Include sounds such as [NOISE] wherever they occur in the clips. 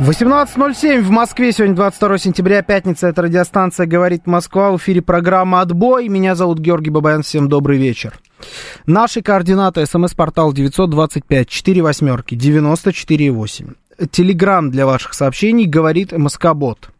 18.07 в Москве, сегодня 22 сентября, пятница, это радиостанция «Говорит Москва», в эфире программа «Отбой», меня зовут Георгий Бабаян, всем добрый вечер. Наши координаты, смс-портал 925 4 восьмерки 94 8. Телеграмм для ваших сообщений «Говорит МСК-бот».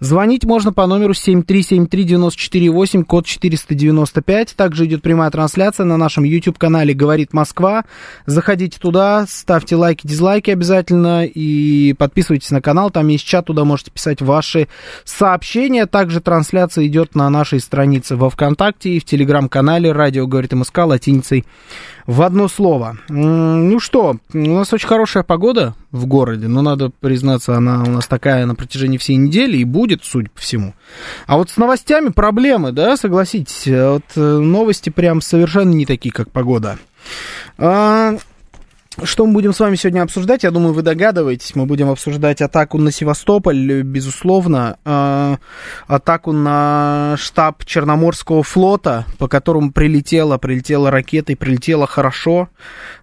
Звонить можно по номеру 7373948, код 495. Также идет прямая трансляция на нашем YouTube-канале «Говорит Москва». Заходите туда, ставьте лайки, дизлайки обязательно и подписывайтесь на канал. Там есть чат, туда можете писать ваши сообщения. Также трансляция идет на нашей странице во ВКонтакте и в Телеграм-канале «Радио говорит МСК» латиницей в одно слово. Ну что, у нас очень хорошая погода в городе, но надо признаться, она у нас такая на протяжении всей недели и будет, судя по всему. А вот с новостями проблемы, да, согласитесь, вот э, новости прям совершенно не такие, как погода. А, что мы будем с вами сегодня обсуждать? Я думаю, вы догадываетесь. Мы будем обсуждать атаку на Севастополь, безусловно, э, атаку на штаб Черноморского флота, по которому прилетела, прилетела ракета и прилетела хорошо.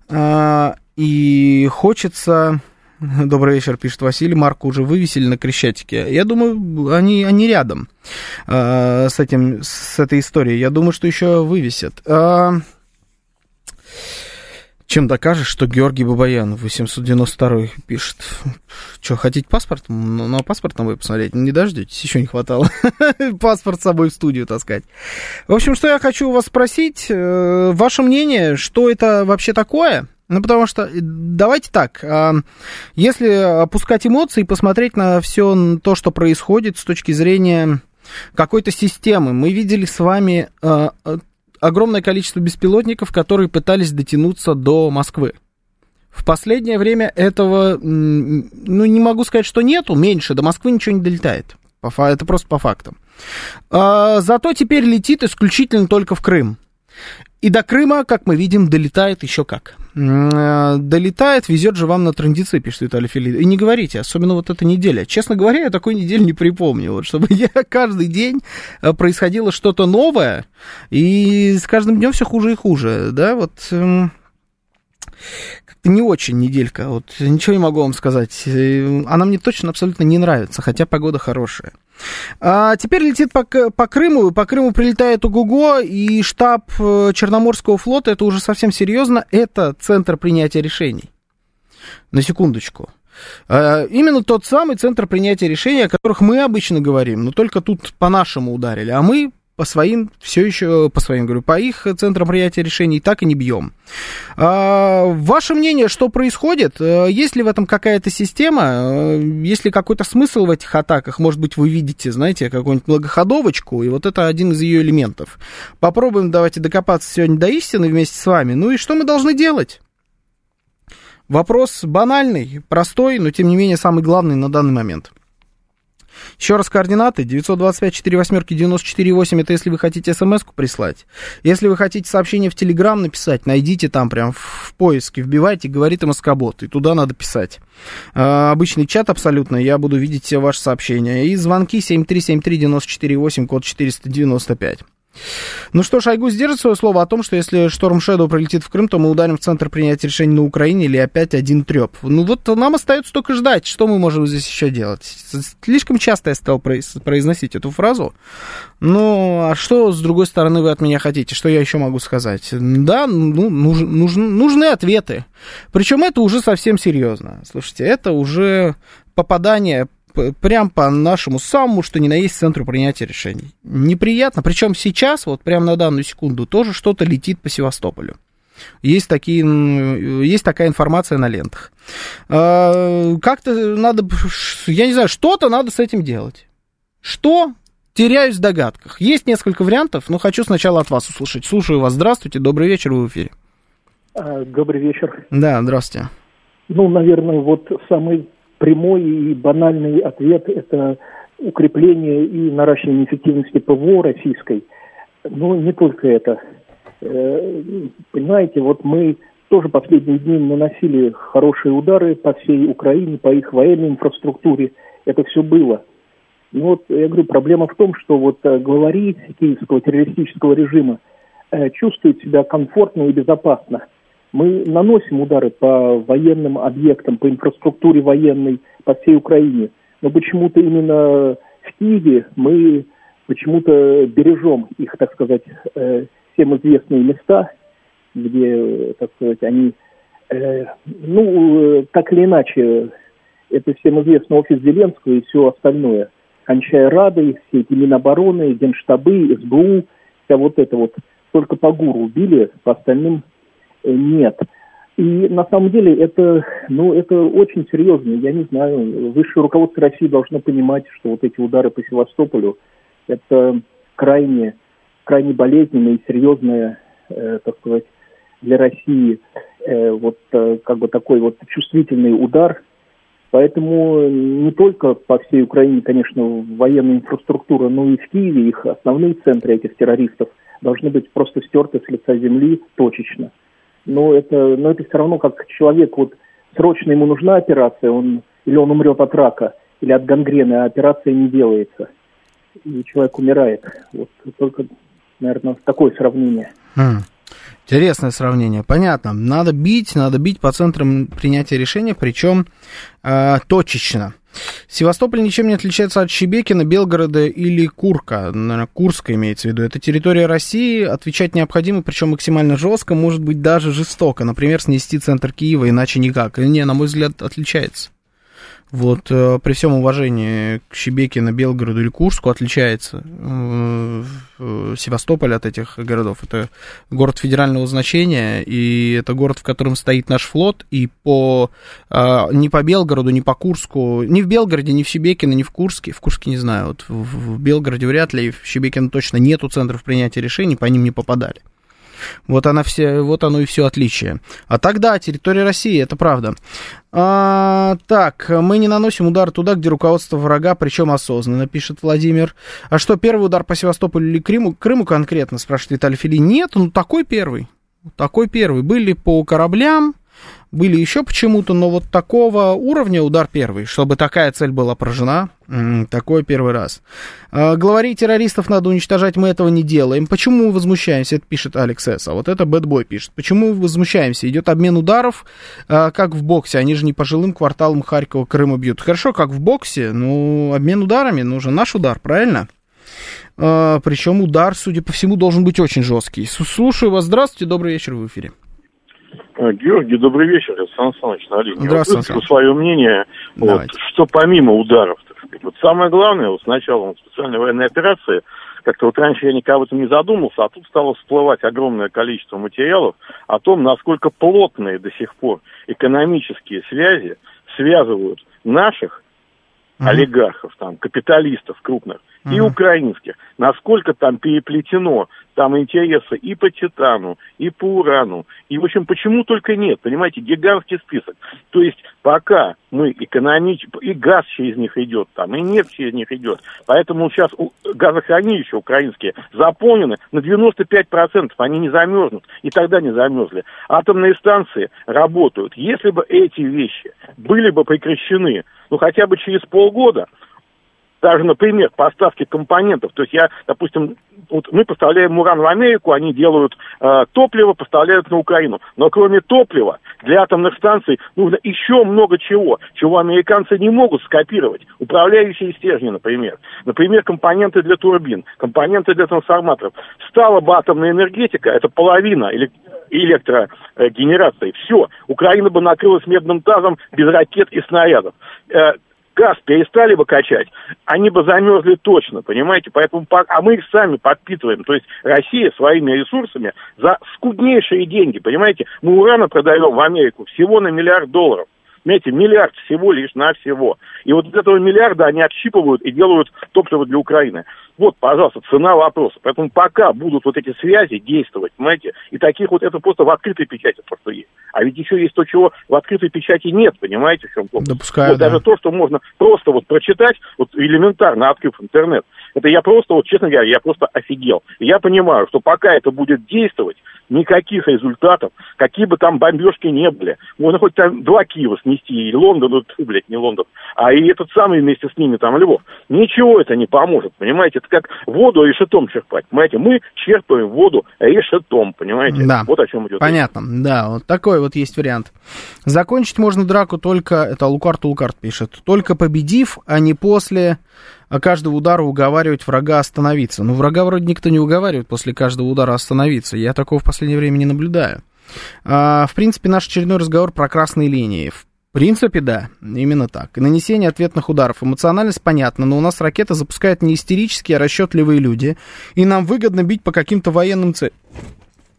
Э, и хочется... [LAUGHS] Добрый вечер, пишет Василий. Марку уже вывесили на Крещатике. Я думаю, они, они рядом э, с, этим, с этой историей. Я думаю, что еще вывесят. Э, чем докажешь, что Георгий Бабаян 892 пишет? Что, хотите паспорт? Ну, на паспорт нам вы посмотреть? Не дождетесь, еще не хватало. [LAUGHS] паспорт с собой в студию таскать. В общем, что я хочу у вас спросить. Э, ваше мнение, что это вообще такое? Ну, потому что, э, давайте так, а, если опускать эмоции и посмотреть на все то, что происходит с точки зрения какой-то системы. Мы видели с вами э, огромное количество беспилотников, которые пытались дотянуться до Москвы. В последнее время этого, ну, не могу сказать, что нету, меньше, до Москвы ничего не долетает. Это просто по фактам. А, зато теперь летит исключительно только в Крым. И до Крыма, как мы видим, долетает еще как. Э, долетает, везет же вам на традиции, пишет Виталий Филипп. И не говорите, особенно вот эта неделя. Честно говоря, я такой недели не припомню. Вот, чтобы я [LAUGHS] каждый день э, происходило что-то новое, и с каждым днем все хуже и хуже. Да, вот эм, не очень неделька. Вот ничего не могу вам сказать. Э, она мне точно абсолютно не нравится, хотя погода хорошая. А теперь летит по, по Крыму. По Крыму прилетает УГУГО, и штаб э, Черноморского флота, это уже совсем серьезно, это центр принятия решений. На секундочку. А, именно тот самый центр принятия решений, о которых мы обычно говорим, но только тут по-нашему ударили. А мы по своим, все еще по своим, говорю, по их центрам принятия решений так и не бьем. А, ваше мнение, что происходит? А, есть ли в этом какая-то система? А, есть ли какой-то смысл в этих атаках? Может быть, вы видите, знаете, какую-нибудь многоходовочку, и вот это один из ее элементов. Попробуем, давайте докопаться сегодня до истины вместе с вами. Ну и что мы должны делать? Вопрос банальный, простой, но тем не менее самый главный на данный момент. Еще раз координаты. 925 4 восьмерки 94 8. Это если вы хотите смс-ку прислать. Если вы хотите сообщение в Телеграм написать, найдите там прям в поиске, вбивайте, говорит МСК-бот. И туда надо писать. А, обычный чат абсолютно. Я буду видеть все ваши сообщения. И звонки 7373 94 8, код 495. Ну что, Шойгу сдержит свое слово о том, что если Шторм Шэдоу прилетит в Крым, то мы ударим в центр принятия решений на Украине или опять один треп. Ну вот нам остается только ждать, что мы можем здесь еще делать. Слишком часто я стал произносить эту фразу. Ну, а что, с другой стороны, вы от меня хотите? Что я еще могу сказать? Да, ну, нуж, нуж, нужны ответы. Причем это уже совсем серьезно. Слушайте, это уже попадание прям по нашему самому, что ни на есть центру принятия решений. Неприятно, причем сейчас, вот прямо на данную секунду, тоже что-то летит по Севастополю. Есть, такие, есть такая информация на лентах. А, как-то надо, я не знаю, что-то надо с этим делать. Что? Теряюсь в догадках. Есть несколько вариантов, но хочу сначала от вас услышать. Слушаю вас. Здравствуйте, добрый вечер, вы в эфире. А, добрый вечер. Да, здравствуйте. Ну, наверное, вот самый прямой и банальный ответ – это укрепление и наращивание эффективности ПВО российской. Но не только это. Э, понимаете, вот мы тоже последние дни наносили хорошие удары по всей Украине, по их военной инфраструктуре. Это все было. Ну вот, я говорю, проблема в том, что вот э, главари киевского террористического режима э, чувствуют себя комфортно и безопасно. Мы наносим удары по военным объектам, по инфраструктуре военной по всей Украине. Но почему-то именно в Киеве мы почему-то бережем их, так сказать, э, всем известные места, где, так сказать, они, э, ну, так или иначе, это всем известно офис Зеленского и все остальное, кончая Радой, все эти Минобороны, Генштабы, СБУ, вся вот это вот, только по ГУРу убили, по остальным э, нет. И на самом деле это, ну, это очень серьезно. Я не знаю, высшее руководство России должно понимать, что вот эти удары по Севастополю – это крайне, крайне болезненная и серьезная, э, так сказать, для России э, вот э, как бы такой вот чувствительный удар. Поэтому не только по всей Украине, конечно, военная инфраструктура, но и в Киеве их основные центры этих террористов должны быть просто стерты с лица земли точечно но это, но это все равно как человек, вот срочно ему нужна операция, он или он умрет от рака, или от гангрены, а операция не делается. И человек умирает. Вот только, наверное, такое сравнение. Хм. Интересное сравнение. Понятно. Надо бить, надо бить по центрам принятия решения, причем э, точечно. Севастополь ничем не отличается от Щебекина, Белгорода или Курка. Наверное, Курска имеется в виду. Это территория России. Отвечать необходимо, причем максимально жестко, может быть, даже жестоко. Например, снести центр Киева, иначе никак. Не, на мой взгляд, отличается вот э, при всем уважении к Щебекино, Белгороду или Курску отличается э, Севастополь от этих городов. Это город федерального значения, и это город, в котором стоит наш флот, и по э, ни по Белгороду, ни по Курску, ни в Белгороде, ни в Щебекино, ни в Курске, в Курске не знаю, вот в Белгороде вряд ли, в Щебекино точно нету центров принятия решений, по ним не попадали. Вот, она все, вот оно и все отличие. А тогда территория России, это правда. А, так, мы не наносим удар туда, где руководство врага, причем осознанно, пишет Владимир. А что, первый удар по Севастополю или Крыму, Крыму конкретно, спрашивает Виталий Фили? Нет, ну такой первый. Такой первый. Были по кораблям, были еще почему-то, но вот такого уровня удар первый, чтобы такая цель была поражена, такой первый раз. А, главарей террористов надо уничтожать, мы этого не делаем. Почему мы возмущаемся? Это пишет Алекс С. А вот это Бэтбой пишет. Почему мы возмущаемся? Идет обмен ударов, а, как в боксе. Они же не по жилым кварталам Харькова, Крыма бьют. Хорошо, как в боксе, но обмен ударами нужен наш удар, правильно? А, причем удар, судя по всему, должен быть очень жесткий. Слушаю вас. Здравствуйте, добрый вечер в эфире. Э, Георгий, добрый вечер. Это Сан Саныч на линии. Здравствуйте. Вот свое мнение, вот, что помимо ударов, так сказать, вот самое главное, вот с началом специальной военной операции, как-то вот раньше я никогда об этом не задумался, а тут стало всплывать огромное количество материалов о том, насколько плотные до сих пор экономические связи связывают наших олигархов, там, капиталистов крупных и украинских, насколько там переплетено там интересы и по титану, и по урану, и, в общем, почему только нет, понимаете, гигантский список. То есть пока мы экономически, и газ через них идет там, и нефть через них идет, поэтому сейчас газохранилища украинские заполнены на 95%, они не замерзнут, и тогда не замерзли. Атомные станции работают. Если бы эти вещи были бы прекращены, ну, хотя бы через полгода, даже, например, поставки компонентов. То есть я, допустим, вот мы поставляем уран в Америку, они делают э, топливо, поставляют на Украину. Но кроме топлива для атомных станций нужно еще много чего, чего американцы не могут скопировать. Управляющие стержни, например. Например, компоненты для турбин, компоненты для трансформаторов. Стала бы атомная энергетика, это половина электрогенерации. Все, Украина бы накрылась медным тазом без ракет и снарядов э, газ перестали бы качать, они бы замерзли точно, понимаете? Поэтому, а мы их сами подпитываем. То есть Россия своими ресурсами за скуднейшие деньги, понимаете? Мы урана продаем в Америку всего на миллиард долларов. Понимаете, миллиард всего лишь на всего. И вот из этого миллиарда они отщипывают и делают топливо для Украины. Вот, пожалуйста, цена вопроса. Поэтому пока будут вот эти связи действовать, понимаете, и таких вот это просто в открытой печати просто есть. А ведь еще есть то, чего в открытой печати нет, понимаете, в чем вопрос? Допускаю, вот да. даже то, что можно просто вот прочитать, вот элементарно открыв интернет, это я просто, вот честно говоря, я просто офигел. Я понимаю, что пока это будет действовать, никаких результатов, какие бы там бомбежки не были. Можно хоть там два Киева снести, и Лондон, ну, блядь, не Лондон, а и этот самый вместе с ними там Львов. Ничего это не поможет, понимаете? Это как воду решетом черпать, понимаете? Мы черпаем воду решетом, понимаете? Да. Вот о чем идет. Понятно, да, вот такой вот есть вариант. Закончить можно драку только, это Лукарт Лукарт пишет, только победив, а не после а каждого удара уговаривать врага остановиться. Ну, врага вроде никто не уговаривает после каждого удара остановиться. Я такого в последнее время не наблюдаю. А, в принципе, наш очередной разговор про красные линии. В принципе, да, именно так. Нанесение ответных ударов. Эмоциональность понятна, но у нас ракеты запускают не истерические, а расчетливые люди. И нам выгодно бить по каким-то военным целям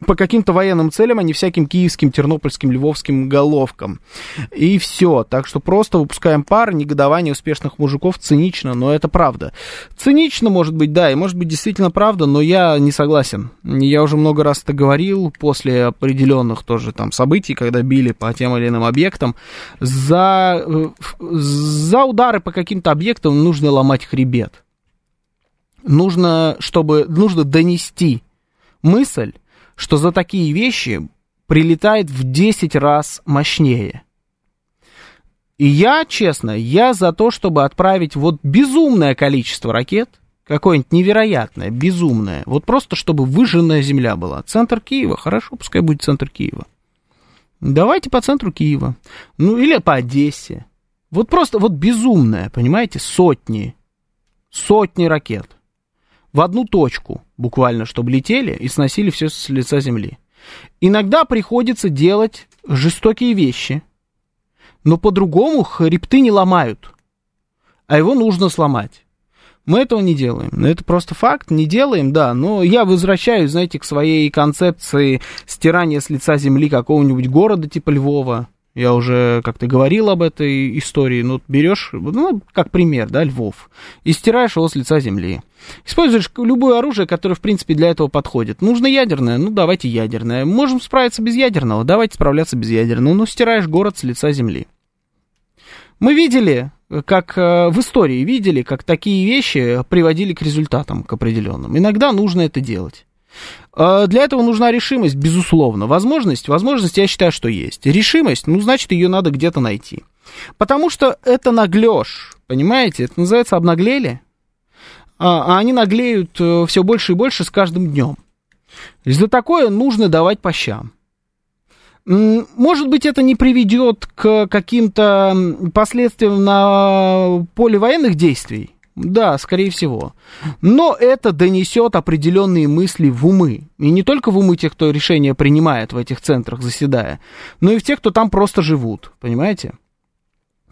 по каким-то военным целям, а не всяким киевским, тернопольским, львовским головкам. И все. Так что просто выпускаем пар, негодование успешных мужиков цинично, но это правда. Цинично, может быть, да, и может быть действительно правда, но я не согласен. Я уже много раз это говорил после определенных тоже там событий, когда били по тем или иным объектам. За, за удары по каким-то объектам нужно ломать хребет. Нужно, чтобы, нужно донести мысль, что за такие вещи прилетает в 10 раз мощнее. И я, честно, я за то, чтобы отправить вот безумное количество ракет, какое-нибудь невероятное, безумное, вот просто чтобы выжженная земля была. Центр Киева, хорошо, пускай будет центр Киева. Давайте по центру Киева. Ну, или по Одессе. Вот просто вот безумное, понимаете, сотни, сотни ракет в одну точку, буквально, чтобы летели и сносили все с лица земли. Иногда приходится делать жестокие вещи, но по-другому хребты не ломают, а его нужно сломать. Мы этого не делаем. Это просто факт, не делаем, да. Но я возвращаюсь, знаете, к своей концепции стирания с лица земли какого-нибудь города типа Львова я уже как-то говорил об этой истории. Ну, берешь, ну, как пример, да, Львов, и стираешь его с лица земли. Используешь любое оружие, которое, в принципе, для этого подходит. Нужно ядерное, ну, давайте ядерное. Можем справиться без ядерного, давайте справляться без ядерного. Ну, стираешь город с лица земли. Мы видели, как э, в истории видели, как такие вещи приводили к результатам, к определенным. Иногда нужно это делать. А, для этого нужна решимость, безусловно. Возможность, возможность, я считаю, что есть. Решимость, ну, значит, ее надо где-то найти. Потому что это наглешь, понимаете? Это называется обнаглели. А, а они наглеют э, все больше и больше с каждым днем. За такое нужно давать по щам. Может быть, это не приведет к каким-то последствиям на поле военных действий, да, скорее всего. Но это донесет определенные мысли в умы. И не только в умы тех, кто решения принимает в этих центрах, заседая, но и в тех, кто там просто живут. Понимаете?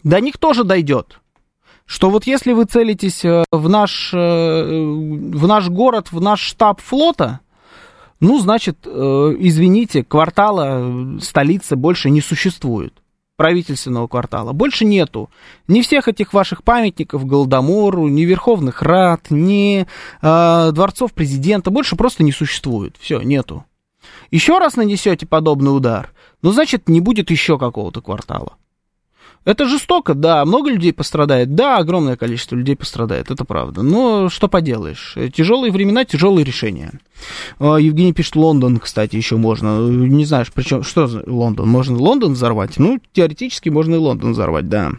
До них тоже дойдет. Что вот если вы целитесь э, в наш, э, в наш город, в наш штаб флота, ну, значит, э, извините, квартала столицы больше не существует правительственного квартала. Больше нету ни всех этих ваших памятников Голодомору, ни Верховных Рад, ни э, дворцов президента. Больше просто не существует. Все, нету. Еще раз нанесете подобный удар, ну, значит, не будет еще какого-то квартала. Это жестоко, да, много людей пострадает, да, огромное количество людей пострадает, это правда. Но что поделаешь, тяжелые времена, тяжелые решения. А, Евгений пишет, Лондон, кстати, еще можно. Не знаешь, причем, что Лондон? Можно Лондон взорвать? Ну, теоретически можно и Лондон взорвать, да.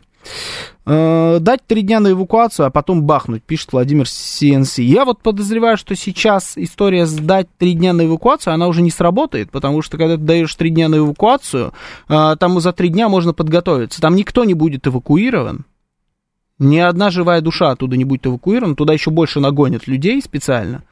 Э, дать три дня на эвакуацию, а потом бахнуть, пишет Владимир СНС. Я вот подозреваю, что сейчас история сдать три дня на эвакуацию, она уже не сработает, потому что когда ты даешь три дня на эвакуацию, э, там за три дня можно подготовиться. Там никто не будет эвакуирован, ни одна живая душа оттуда не будет эвакуирована, туда еще больше нагонят людей специально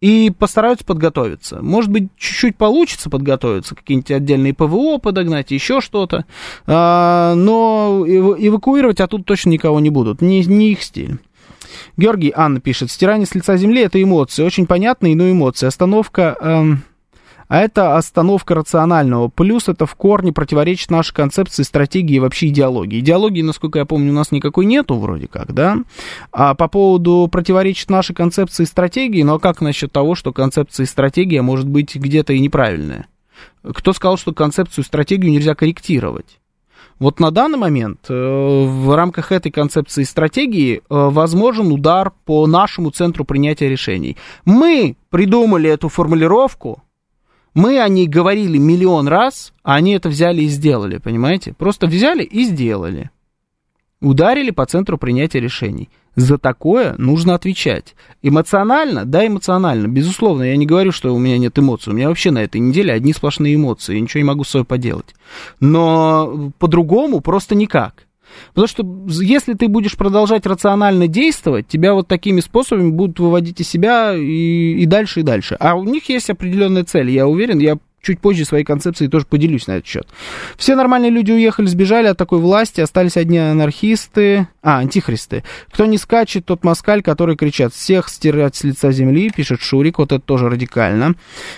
и постараются подготовиться. Может быть, чуть-чуть получится подготовиться, какие-нибудь отдельные ПВО подогнать, еще что-то, а, но эвакуировать оттуда точно никого не будут, не, не их стиль. Георгий Анна пишет, стирание с лица земли это эмоции, очень понятные, но эмоции. Остановка, эм, а это остановка рационального. Плюс это в корне противоречит нашей концепции, стратегии и вообще идеологии. Идеологии, насколько я помню, у нас никакой нету вроде как, да? А по поводу противоречит нашей концепции и стратегии, ну а как насчет того, что концепция и стратегия может быть где-то и неправильная? Кто сказал, что концепцию и стратегию нельзя корректировать? Вот на данный момент э, в рамках этой концепции стратегии э, возможен удар по нашему центру принятия решений. Мы придумали эту формулировку, мы о ней говорили миллион раз, а они это взяли и сделали, понимаете? Просто взяли и сделали. Ударили по центру принятия решений. За такое нужно отвечать. Эмоционально? Да, эмоционально. Безусловно, я не говорю, что у меня нет эмоций. У меня вообще на этой неделе одни сплошные эмоции. Я ничего не могу с собой поделать. Но по-другому просто никак. Потому что если ты будешь продолжать рационально действовать, тебя вот такими способами будут выводить из себя и, и дальше, и дальше. А у них есть определенная цель, я уверен, я чуть позже своей концепцией тоже поделюсь на этот счет. Все нормальные люди уехали, сбежали от такой власти, остались одни анархисты, а, антихристы. Кто не скачет, тот москаль, который кричат «всех стирать с лица земли», пишет Шурик, вот это тоже радикально.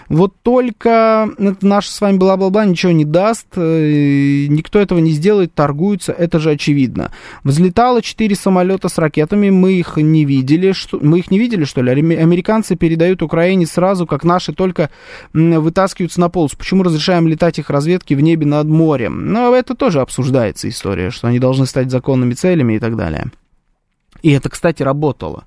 Вот только наш с вами бла-бла-бла ничего не даст, э, никто этого не сделает, торгуются, это же очевидно. Взлетало четыре самолета с ракетами, мы их не видели, что, мы их не видели, что ли? Американцы передают Украине сразу, как наши только вытаскиваются на полосу. Почему разрешаем летать их разведки в небе над морем? Но это тоже обсуждается история, что они должны стать законными целями и так далее. И это, кстати, работало.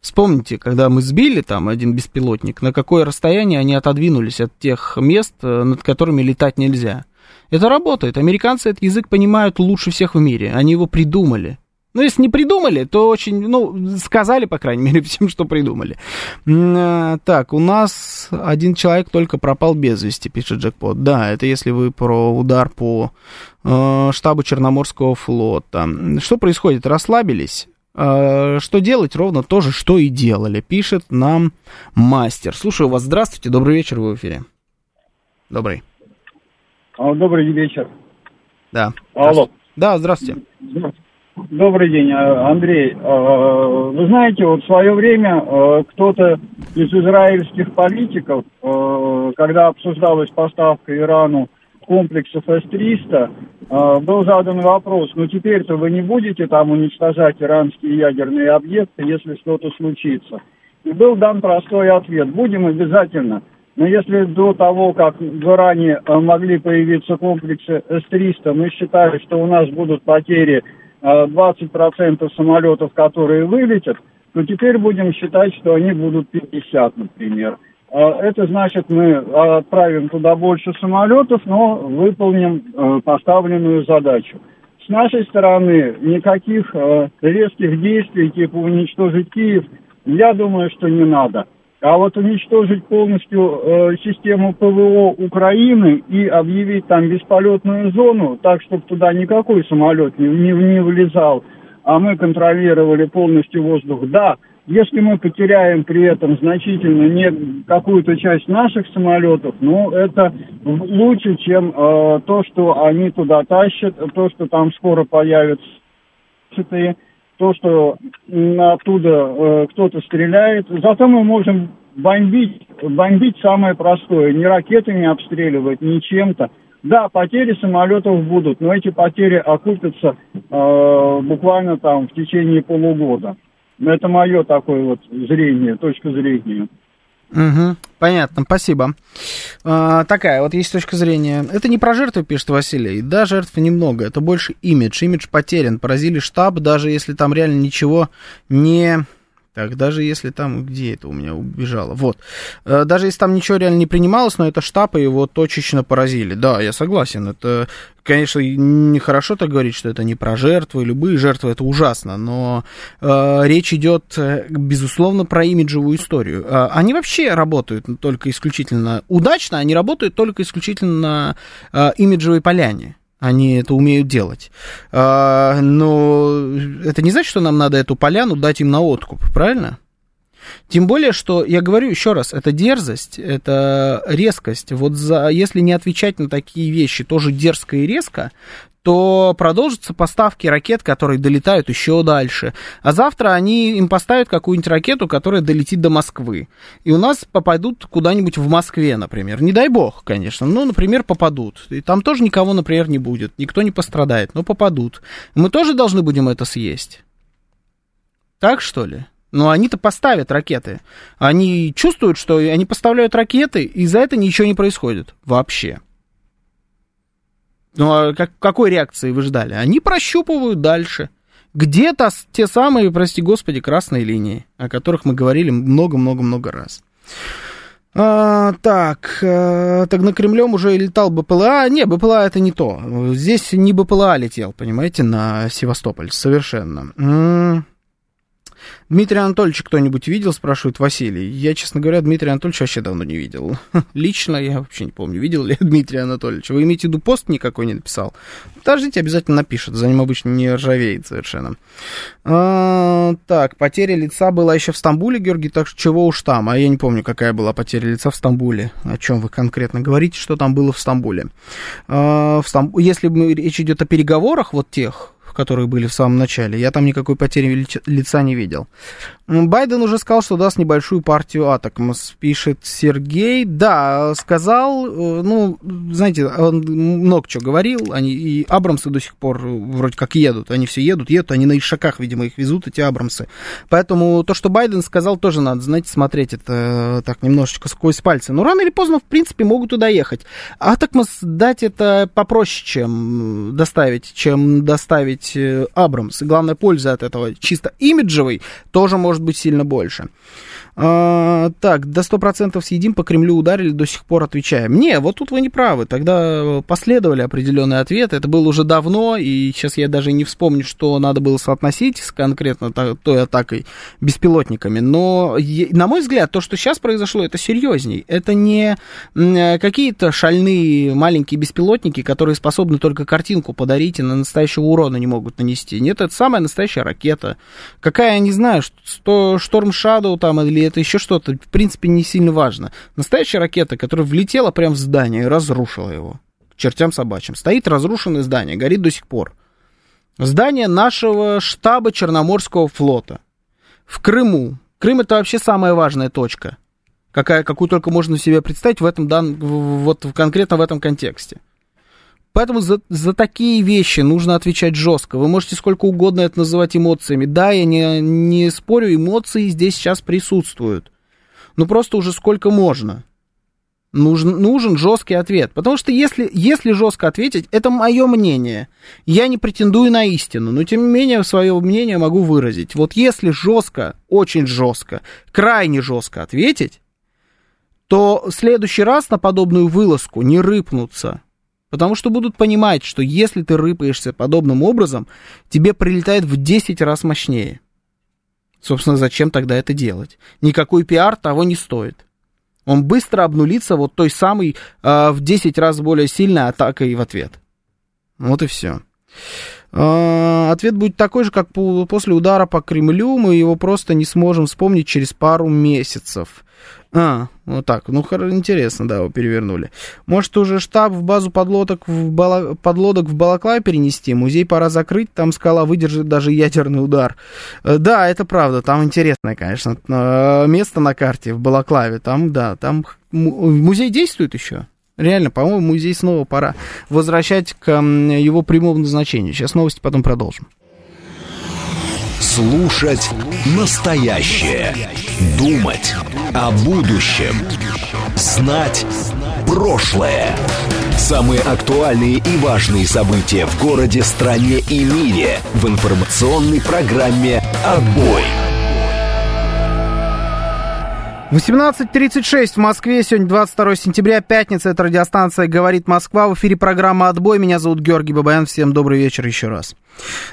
Вспомните, когда мы сбили там один беспилотник, на какое расстояние они отодвинулись от тех мест, э, над которыми летать нельзя. Это работает. Американцы этот язык понимают лучше всех в мире. Они его придумали. Ну, если не придумали, то очень, ну, сказали, по крайней мере, [LAUGHS] всем, что придумали. Э, так, у нас один человек только пропал без вести, пишет Джекпот. Да, это если вы про удар по э, штабу Черноморского флота. Что происходит? Расслабились? Э, что делать? Ровно то же, что и делали, пишет нам мастер. Слушаю вас. Здравствуйте, добрый вечер, вы в эфире. Добрый. Добрый вечер. Да. Алло. Да, здравствуйте. Добрый день, э, Андрей. Э, вы знаете, вот в свое время э, кто-то из израильских политиков, когда обсуждалась поставка Ирану комплексов С-300, был задан вопрос, ну теперь-то вы не будете там уничтожать иранские ядерные объекты, если что-то случится. И был дан простой ответ, будем обязательно. Но если до того, как в Иране могли появиться комплексы С-300, мы считали, что у нас будут потери 20% самолетов, которые вылетят, то теперь будем считать, что они будут 50, например. А это значит, мы отправим туда больше самолетов, но выполним э, поставленную задачу. С нашей стороны никаких э, резких действий, типа уничтожить Киев, я думаю, что не надо. А вот уничтожить полностью э, систему ПВО Украины и объявить там бесполетную зону, так, чтобы туда никакой самолет не, не, не влезал, а мы контролировали полностью воздух, да, если мы потеряем при этом значительно не какую-то часть наших самолетов, ну, это лучше, чем э, то, что они туда тащат, то, что там скоро появятся то, что оттуда э, кто-то стреляет. Зато мы можем бомбить, бомбить самое простое, не ракетами обстреливать, не чем-то. Да, потери самолетов будут, но эти потери окупятся э, буквально там в течение полугода. Это мое такое вот зрение, точка зрения. Угу, понятно, спасибо. А, такая вот есть точка зрения. Это не про жертвы, пишет Василий. Да, жертв немного. Это больше имидж. Имидж потерян. Поразили штаб, даже если там реально ничего не так, даже если там, где это у меня убежало, вот, э, даже если там ничего реально не принималось, но это штаб, и его точечно поразили. Да, я согласен, это, конечно, нехорошо так говорить, что это не про жертвы, любые жертвы, это ужасно, но э, речь идет, э, безусловно, про имиджевую историю. Э, они вообще работают только исключительно удачно, они работают только исключительно на э, имиджевой поляне. Они это умеют делать. А, но это не значит, что нам надо эту поляну дать им на откуп, правильно? Тем более, что, я говорю еще раз, это дерзость, это резкость. Вот за, если не отвечать на такие вещи тоже дерзко и резко, то продолжатся поставки ракет, которые долетают еще дальше. А завтра они им поставят какую-нибудь ракету, которая долетит до Москвы. И у нас попадут куда-нибудь в Москве, например. Не дай бог, конечно, но, например, попадут. И там тоже никого, например, не будет. Никто не пострадает, но попадут. Мы тоже должны будем это съесть. Так что ли? Но они-то поставят ракеты. Они чувствуют, что они поставляют ракеты, и за это ничего не происходит вообще. Ну, а как, какой реакции вы ждали? Они прощупывают дальше. Где-то те самые, прости господи, красные линии, о которых мы говорили много-много-много раз. А, так, а, так на Кремлем уже летал БПЛА. Не, БПЛА это не то. Здесь не БПЛА летел, понимаете, на Севастополь, совершенно. Дмитрий Анатольевич кто-нибудь видел, спрашивает Василий. Я, честно говоря, Дмитрия Анатольевича вообще давно не видел. [LAUGHS] Лично я вообще не помню, видел ли я Дмитрия Анатольевича. Вы имеете в виду пост никакой не написал? Подождите, обязательно напишет, за ним обычно не ржавеет совершенно. А, так, потеря лица была еще в Стамбуле, Георгий, так что чего уж там. А я не помню, какая была потеря лица в Стамбуле. О чем вы конкретно говорите, что там было в Стамбуле. А, в Стамб... Если речь идет о переговорах вот тех, которые были в самом начале. Я там никакой потери лица не видел. Байден уже сказал, что даст небольшую партию Атакмс, пишет Сергей. Да, сказал, э, ну, знаете, он много чего говорил, они и Абрамсы до сих пор вроде как едут, они все едут, едут, они на ишаках, видимо, их везут, эти Абрамсы. Поэтому то, что Байден сказал, тоже надо, знаете, смотреть это э, так немножечко сквозь пальцы. Но рано или поздно, в принципе, могут туда ехать. Атакмс дать это попроще, чем доставить, чем доставить э, Абрамс. И главная польза от этого чисто имиджевой тоже может быть сильно больше. А, так, до 100% съедим, по Кремлю ударили, до сих пор отвечаем. Не, вот тут вы не правы. Тогда последовали определенные ответы. Это было уже давно, и сейчас я даже не вспомню, что надо было соотносить с конкретно той атакой беспилотниками. Но, на мой взгляд, то, что сейчас произошло, это серьезней. Это не какие-то шальные маленькие беспилотники, которые способны только картинку подарить и на настоящего урона не могут нанести. Нет, это самая настоящая ракета. Какая, я не знаю, что Шторм Shadow там или это еще что-то, в принципе, не сильно важно. Настоящая ракета, которая влетела прямо в здание и разрушила его. К чертям собачьим. Стоит разрушенное здание, горит до сих пор. Здание нашего штаба Черноморского флота. В Крыму. Крым это вообще самая важная точка. Какая, какую только можно себе представить в этом дан, вот конкретно в этом контексте. Поэтому за, за такие вещи нужно отвечать жестко. Вы можете сколько угодно это называть эмоциями. Да, я не, не спорю, эмоции здесь сейчас присутствуют. Но просто уже сколько можно. Нужен, нужен жесткий ответ. Потому что если, если жестко ответить, это мое мнение. Я не претендую на истину, но тем не менее свое мнение могу выразить. Вот если жестко, очень жестко, крайне жестко ответить, то в следующий раз на подобную вылазку не рыпнуться Потому что будут понимать, что если ты рыпаешься подобным образом, тебе прилетает в 10 раз мощнее. Собственно, зачем тогда это делать? Никакой пиар того не стоит. Он быстро обнулится вот той самой э, в 10 раз более сильной атакой в ответ. Вот и все. Э, ответ будет такой же, как по, после удара по Кремлю. Мы его просто не сможем вспомнить через пару месяцев. А, вот так. Ну, интересно, да, его перевернули. Может, уже штаб в базу подлодок в, Бала... подлодок в Балаклаве перенести? Музей пора закрыть, там скала выдержит даже ядерный удар. Э, да, это правда, там интересное, конечно, э, место на карте в Балаклаве. Там, да, там музей действует еще. Реально, по-моему, музей снова пора возвращать к его прямому назначению. Сейчас новости, потом продолжим. Слушать настоящее. Думать о будущем. Знать прошлое. Самые актуальные и важные события в городе, стране и мире в информационной программе «Отбой». 18.36 в Москве. Сегодня 22 сентября, пятница. Это радиостанция «Говорит Москва». В эфире программа «Отбой». Меня зовут Георгий Бабаян. Всем добрый вечер еще раз.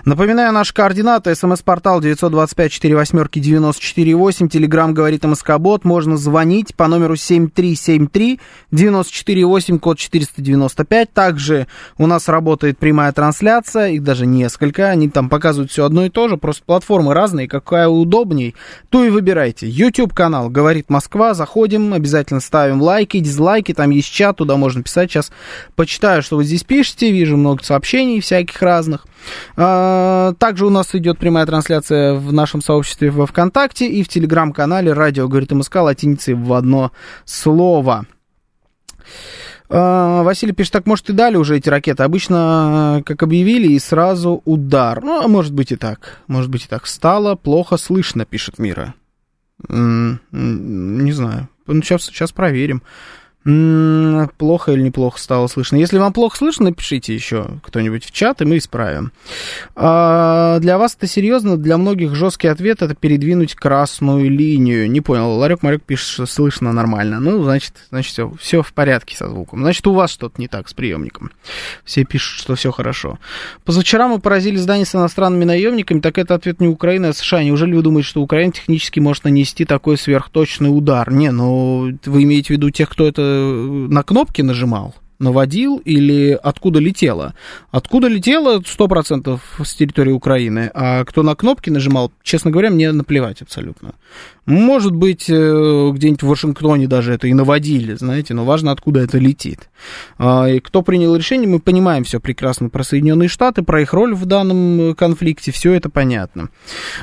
Напоминаю, наши координаты. СМС-портал 925-48-94-8. Телеграмм говорит МСК-бот. Можно звонить по номеру 7373-94-8, код 495. Также у нас работает прямая трансляция. Их даже несколько. Они там показывают все одно и то же. Просто платформы разные. Какая удобней, то и выбирайте. YouTube-канал «Говорит Москва». Заходим, обязательно ставим лайки, дизлайки. Там есть чат, туда можно писать. Сейчас почитаю, что вы здесь пишете. Вижу много сообщений всяких разных. А, также у нас идет прямая трансляция в нашем сообществе во ВКонтакте и в телеграм-канале «Радио говорит МСК» латиницей в одно слово. А, Василий пишет, так может и дали уже эти ракеты. Обычно, как объявили, и сразу удар. Ну, а может быть и так. Может быть и так. Стало плохо слышно, пишет Мира. Не знаю. Сейчас, сейчас проверим плохо или неплохо стало слышно. Если вам плохо слышно, напишите еще кто-нибудь в чат, и мы исправим. А для вас это серьезно, для многих жесткий ответ это передвинуть красную линию. Не понял, Ларек Марек пишет, что слышно нормально. Ну, значит, значит все, все в порядке со звуком. Значит, у вас что-то не так с приемником. Все пишут, что все хорошо. Позавчера мы поразили здание с иностранными наемниками, так это ответ не Украины, а США. Неужели вы думаете, что Украина технически может нанести такой сверхточный удар? Не, ну, вы имеете в виду тех, кто это на кнопки нажимал, наводил или откуда летело? Откуда летело 100% с территории Украины, а кто на кнопки нажимал, честно говоря, мне наплевать абсолютно. Может быть, э, где-нибудь в Вашингтоне даже это и наводили, знаете, но важно, откуда это летит. А, и кто принял решение, мы понимаем все прекрасно про Соединенные Штаты, про их роль в данном конфликте, все это понятно.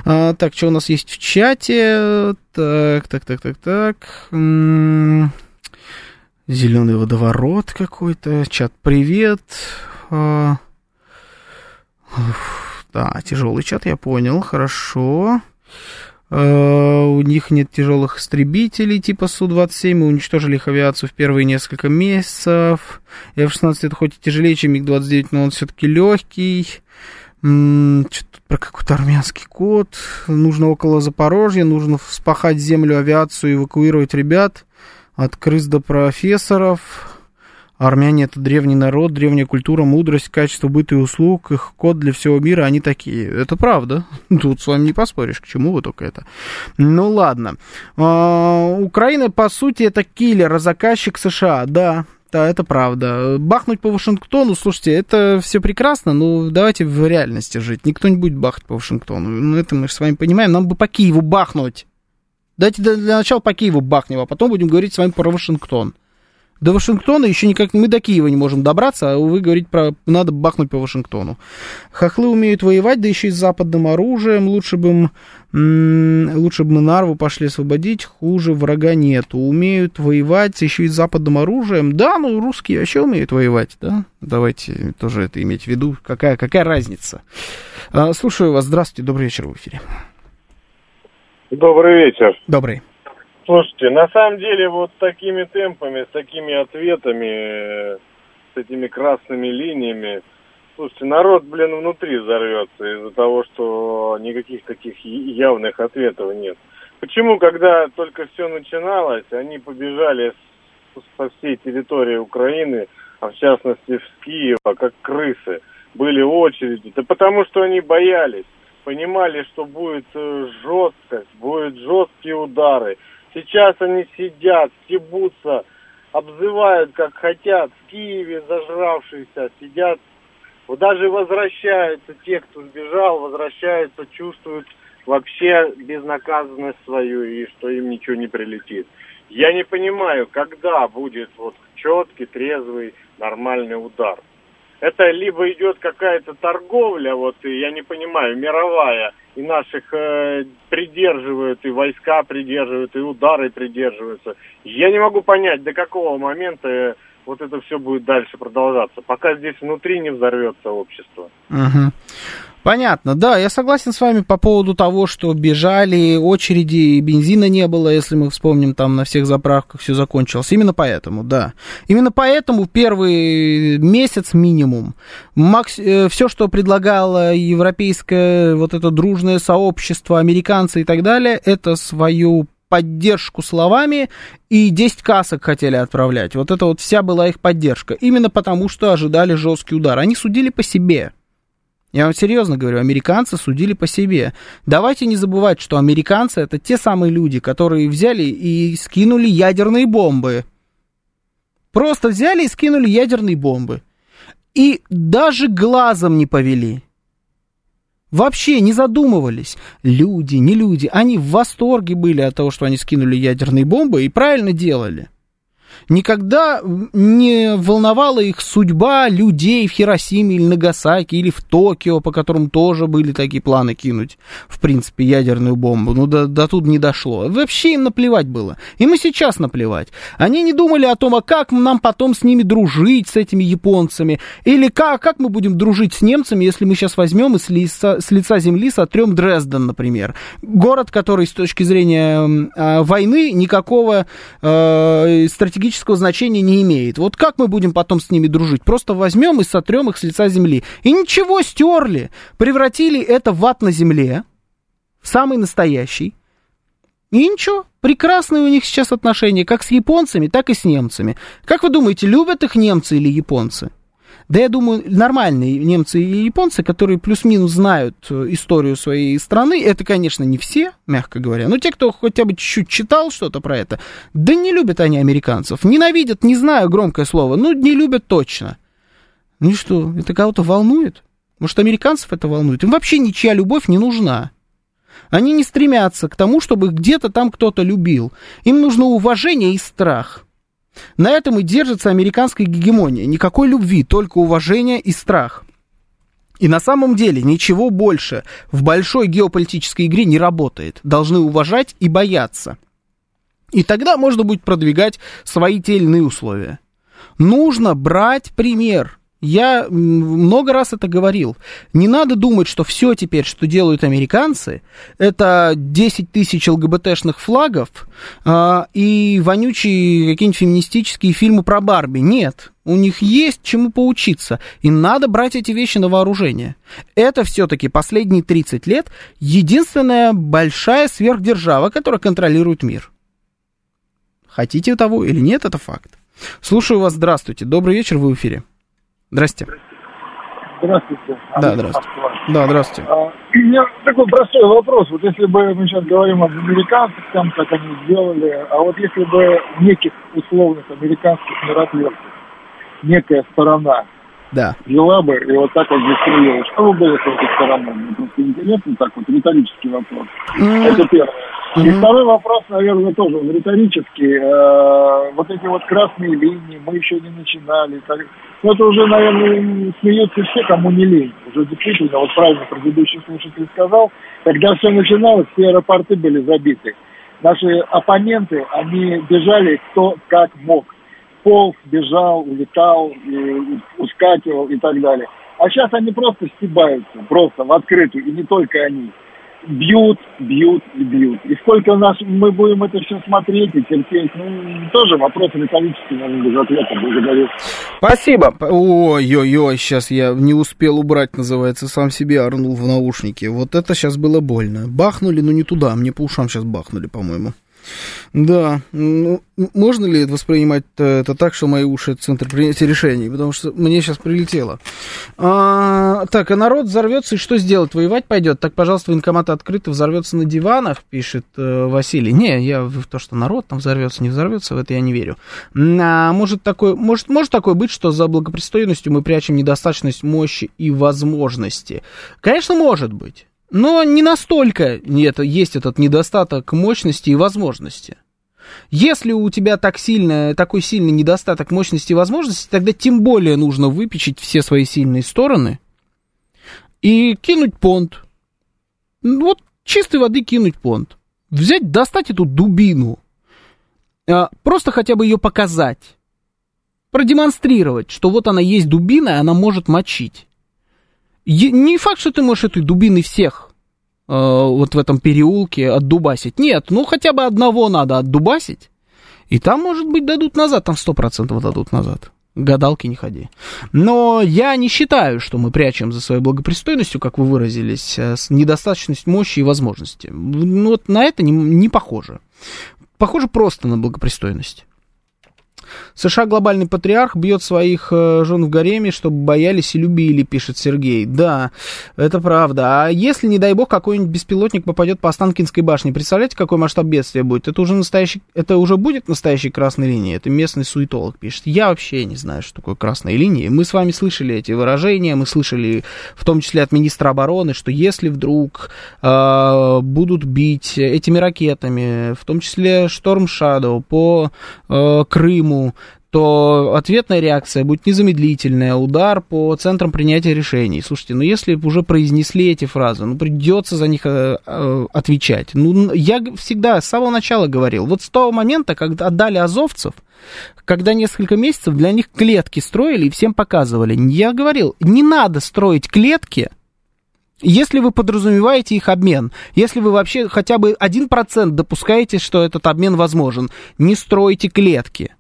А, так, что у нас есть в чате? Так, так, так, так, так. Зеленый водоворот какой-то. Чат привет. А, да, тяжелый чат, я понял, хорошо. А, у них нет тяжелых истребителей типа Су-27, мы уничтожили их авиацию в первые несколько месяцев. F-16 это хоть и тяжелее, чем МиГ-29, но он все-таки легкий. Что-то про какой-то армянский код. Нужно около Запорожья, нужно спахать землю, авиацию, эвакуировать ребят. От крыс до профессоров. Армяне это древний народ, древняя культура, мудрость, качество быта и услуг, их код для всего мира, они такие. Это правда. [LAUGHS] Тут с вами не поспоришь, к чему вы только это. Ну ладно. А, Украина, по сути, это киллер, заказчик США, да. Да, это правда. Бахнуть по Вашингтону, слушайте, это все прекрасно, но давайте в реальности жить. Никто не будет бахать по Вашингтону. Ну, это мы же с вами понимаем. Нам бы по Киеву бахнуть. Давайте для начала по Киеву бахнем, а потом будем говорить с вами про Вашингтон. До Вашингтона еще никак мы до Киева не можем добраться, а вы говорите про надо бахнуть по Вашингтону. Хохлы умеют воевать, да еще и с западным оружием. Лучше бы, лучше бы мы Нарву пошли освободить, хуже врага нету. Умеют воевать еще и с западным оружием. Да, ну русские вообще умеют воевать, да? Давайте тоже это иметь в виду. Какая, какая разница? А, слушаю вас. Здравствуйте, добрый вечер в эфире. Добрый вечер. Добрый. Слушайте, на самом деле вот такими темпами, с такими ответами, с этими красными линиями, слушайте, народ, блин, внутри взорвется из-за того, что никаких таких явных ответов нет. Почему, когда только все начиналось, они побежали со всей территории Украины, а в частности в Киева, как крысы, были очереди? Да потому что они боялись понимали, что будет э, жесткость, будут жесткие удары. Сейчас они сидят, стебутся, обзывают как хотят, в Киеве зажравшиеся, сидят, вот даже возвращаются те, кто сбежал, возвращаются, чувствуют вообще безнаказанность свою и что им ничего не прилетит. Я не понимаю, когда будет вот четкий, трезвый, нормальный удар это либо идет какая-то торговля, вот, я не понимаю, мировая, и наших э, придерживают, и войска придерживают, и удары придерживаются. Я не могу понять, до какого момента э, вот это все будет дальше продолжаться, пока здесь внутри не взорвется общество. Угу. Понятно, да, я согласен с вами по поводу того, что бежали очереди, бензина не было, если мы вспомним, там на всех заправках все закончилось. Именно поэтому, да. Именно поэтому первый месяц минимум, макс... Э, все, что предлагало европейское вот это дружное сообщество, американцы и так далее, это свою поддержку словами и 10 касок хотели отправлять. Вот это вот вся была их поддержка. Именно потому, что ожидали жесткий удар. Они судили по себе. Я вам серьезно говорю, американцы судили по себе. Давайте не забывать, что американцы это те самые люди, которые взяли и скинули ядерные бомбы. Просто взяли и скинули ядерные бомбы. И даже глазом не повели. Вообще не задумывались. Люди, не люди. Они в восторге были от того, что они скинули ядерные бомбы и правильно делали никогда не волновала их судьба людей в Хиросиме или Нагасаки или в Токио, по которым тоже были такие планы кинуть, в принципе, ядерную бомбу. Ну, до, до тут не дошло. Вообще им наплевать было. Им и сейчас наплевать. Они не думали о том, а как нам потом с ними дружить, с этими японцами, или как, как мы будем дружить с немцами, если мы сейчас возьмем и с лица, с лица земли сотрем Дрезден, например. Город, который с точки зрения э, войны никакого э, стратегического стратегического значения не имеет. Вот как мы будем потом с ними дружить? Просто возьмем и сотрем их с лица земли. И ничего, стерли. Превратили это в ад на земле. Самый настоящий. И ничего, прекрасные у них сейчас отношения, как с японцами, так и с немцами. Как вы думаете, любят их немцы или японцы? Да я думаю, нормальные немцы и японцы, которые плюс-минус знают э, историю своей страны, это, конечно, не все, мягко говоря, но те, кто хотя бы чуть-чуть читал что-то про это, да не любят они американцев. Ненавидят, не знаю громкое слово, но не любят точно. Ну и что, это кого-то волнует? Может, американцев это волнует? Им вообще ничья любовь не нужна. Они не стремятся к тому, чтобы где-то там кто-то любил. Им нужно уважение и страх. На этом и держится американская гегемония. Никакой любви, только уважение и страх. И на самом деле ничего больше в большой геополитической игре не работает. Должны уважать и бояться. И тогда можно будет продвигать свои те или иные условия. Нужно брать пример я много раз это говорил. Не надо думать, что все теперь, что делают американцы, это 10 тысяч ЛГБТшных флагов э, и вонючие какие-нибудь феминистические фильмы про Барби. Нет. У них есть чему поучиться. И надо брать эти вещи на вооружение. Это все-таки последние 30 лет единственная большая сверхдержава, которая контролирует мир. Хотите того или нет, это факт. Слушаю вас, здравствуйте. Добрый вечер, вы в эфире. Здрасте. Здравствуйте. Да, здравствуйте. Да, здравствуйте. А, у меня такой простой вопрос. Вот если бы мы сейчас говорим об американцах, там, как они сделали, а вот если бы неких условных американских миротворцев, некая сторона да. взяла бы и вот так вот застрелила, что бы было с этой стороной? Мне просто интересно так вот, риторический вопрос. Mm-hmm. Это первое. И второй вопрос, наверное, тоже он риторический. Э, вот эти вот красные линии, мы еще не начинали. Так, ну, это уже, наверное, смеются все, кому не лень. Уже действительно, вот правильно предыдущий слушатель сказал, когда все начиналось, все аэропорты были забиты. Наши оппоненты, они бежали кто как мог. Полз, бежал, улетал, ускакивал и так далее. А сейчас они просто стебаются, просто в открытую, и не только они бьют, бьют и бьют. И сколько у нас мы будем это все смотреть и терпеть, ну, тоже вопрос риторический, наверное, без ответа. Благодарю. Спасибо. Ой-ой-ой, сейчас я не успел убрать, называется, сам себе орнул в наушники. Вот это сейчас было больно. Бахнули, но не туда, мне по ушам сейчас бахнули, по-моему. Да, ну, можно ли воспринимать это так, что мои уши это центр принятия решений? Потому что мне сейчас прилетело. А, так, а народ взорвется и что сделать? Воевать пойдет? Так, пожалуйста, военкоматы открыты, взорвется на диванах, пишет э, Василий. Не, я в то, что народ там взорвется, не взорвется, в это я не верю. А, может, такое, может, может такое быть, что за благопристойностью мы прячем недостаточность мощи и возможности? Конечно, может быть. Но не настолько это, есть этот недостаток мощности и возможности. Если у тебя так сильно, такой сильный недостаток мощности и возможности, тогда тем более нужно выпечить все свои сильные стороны и кинуть понт. Вот чистой воды кинуть понт. Взять, достать эту дубину, а, просто хотя бы ее показать, продемонстрировать, что вот она есть дубина, и она может мочить. Не факт, что ты можешь этой дубиной всех э, вот в этом переулке отдубасить. Нет, ну хотя бы одного надо отдубасить. И там, может быть, дадут назад, там сто процентов дадут назад. Гадалки не ходи. Но я не считаю, что мы прячем за своей благопристойностью, как вы выразились, э, недостаточность мощи и возможности. Ну, вот на это не, не похоже. Похоже просто на благопристойность. США глобальный патриарх бьет своих э, жен в гареме, чтобы боялись и любили, пишет Сергей. Да, это правда. А если, не дай бог, какой-нибудь беспилотник попадет по Останкинской башне, представляете, какой масштаб бедствия будет? Это уже настоящий, это уже будет настоящей красной линией. Это местный суетолог пишет. Я вообще не знаю, что такое красная линия. Мы с вами слышали эти выражения, мы слышали в том числе от министра обороны, что если вдруг э, будут бить этими ракетами, в том числе Шторм Шадоу по э, Крыму, то ответная реакция будет незамедлительная, удар по центрам принятия решений. Слушайте, ну если уже произнесли эти фразы, ну придется за них э, э, отвечать. Ну, я всегда с самого начала говорил, вот с того момента, когда отдали азовцев, когда несколько месяцев для них клетки строили и всем показывали, я говорил, не надо строить клетки, если вы подразумеваете их обмен, если вы вообще хотя бы 1% допускаете, что этот обмен возможен, не стройте клетки.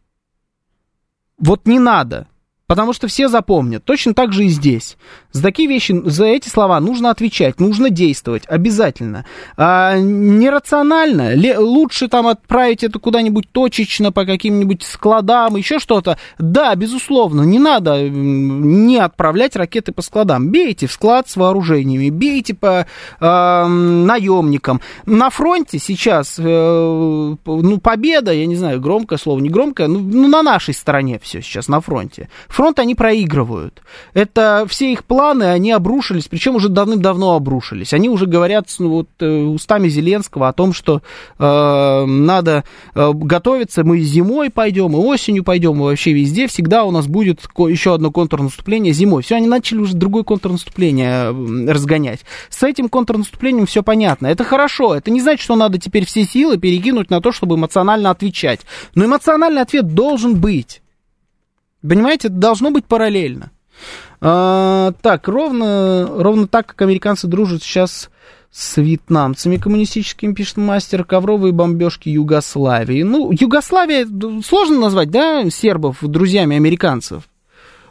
Вот не надо. Потому что все запомнят. Точно так же и здесь. За такие вещи, за эти слова нужно отвечать, нужно действовать, обязательно. А, нерационально. Ле, лучше там отправить это куда-нибудь точечно по каким-нибудь складам, еще что-то. Да, безусловно, не надо не отправлять ракеты по складам. Бейте в склад с вооружениями, бейте по э, наемникам. На фронте сейчас, э, ну, победа, я не знаю, громкое слово, не громкое, ну, ну на нашей стороне все сейчас, на фронте. Фронт они проигрывают. Это все их планы, они обрушились, причем уже давным-давно обрушились. Они уже говорят ну, вот, э, устами Зеленского о том, что э, надо э, готовиться, мы зимой пойдем, и осенью пойдем, и вообще везде всегда у нас будет еще одно контрнаступление зимой. Все, они начали уже другое контрнаступление разгонять. С этим контрнаступлением все понятно. Это хорошо, это не значит, что надо теперь все силы перекинуть на то, чтобы эмоционально отвечать. Но эмоциональный ответ должен быть. Понимаете, это должно быть параллельно. А, так, ровно, ровно так, как американцы дружат сейчас с вьетнамцами коммунистическими, пишет мастер, ковровые бомбежки Югославии. Ну, Югославия сложно назвать, да, сербов друзьями американцев.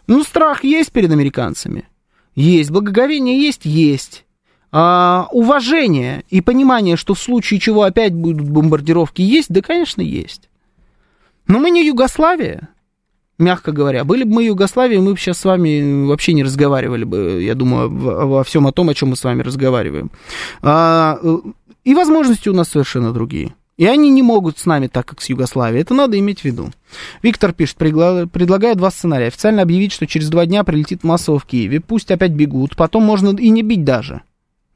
Ну, страх есть перед американцами. Есть. Благоговение есть? Есть. А, уважение и понимание, что в случае чего опять будут бомбардировки, есть? Да, конечно, есть. Но мы не Югославия мягко говоря. Были бы мы Югославией, мы бы сейчас с вами вообще не разговаривали бы, я думаю, во всем о том, о чем мы с вами разговариваем. А, и возможности у нас совершенно другие. И они не могут с нами так, как с Югославией. Это надо иметь в виду. Виктор пишет, предлагаю два сценария. Официально объявить, что через два дня прилетит массово в Киеве. Пусть опять бегут. Потом можно и не бить даже.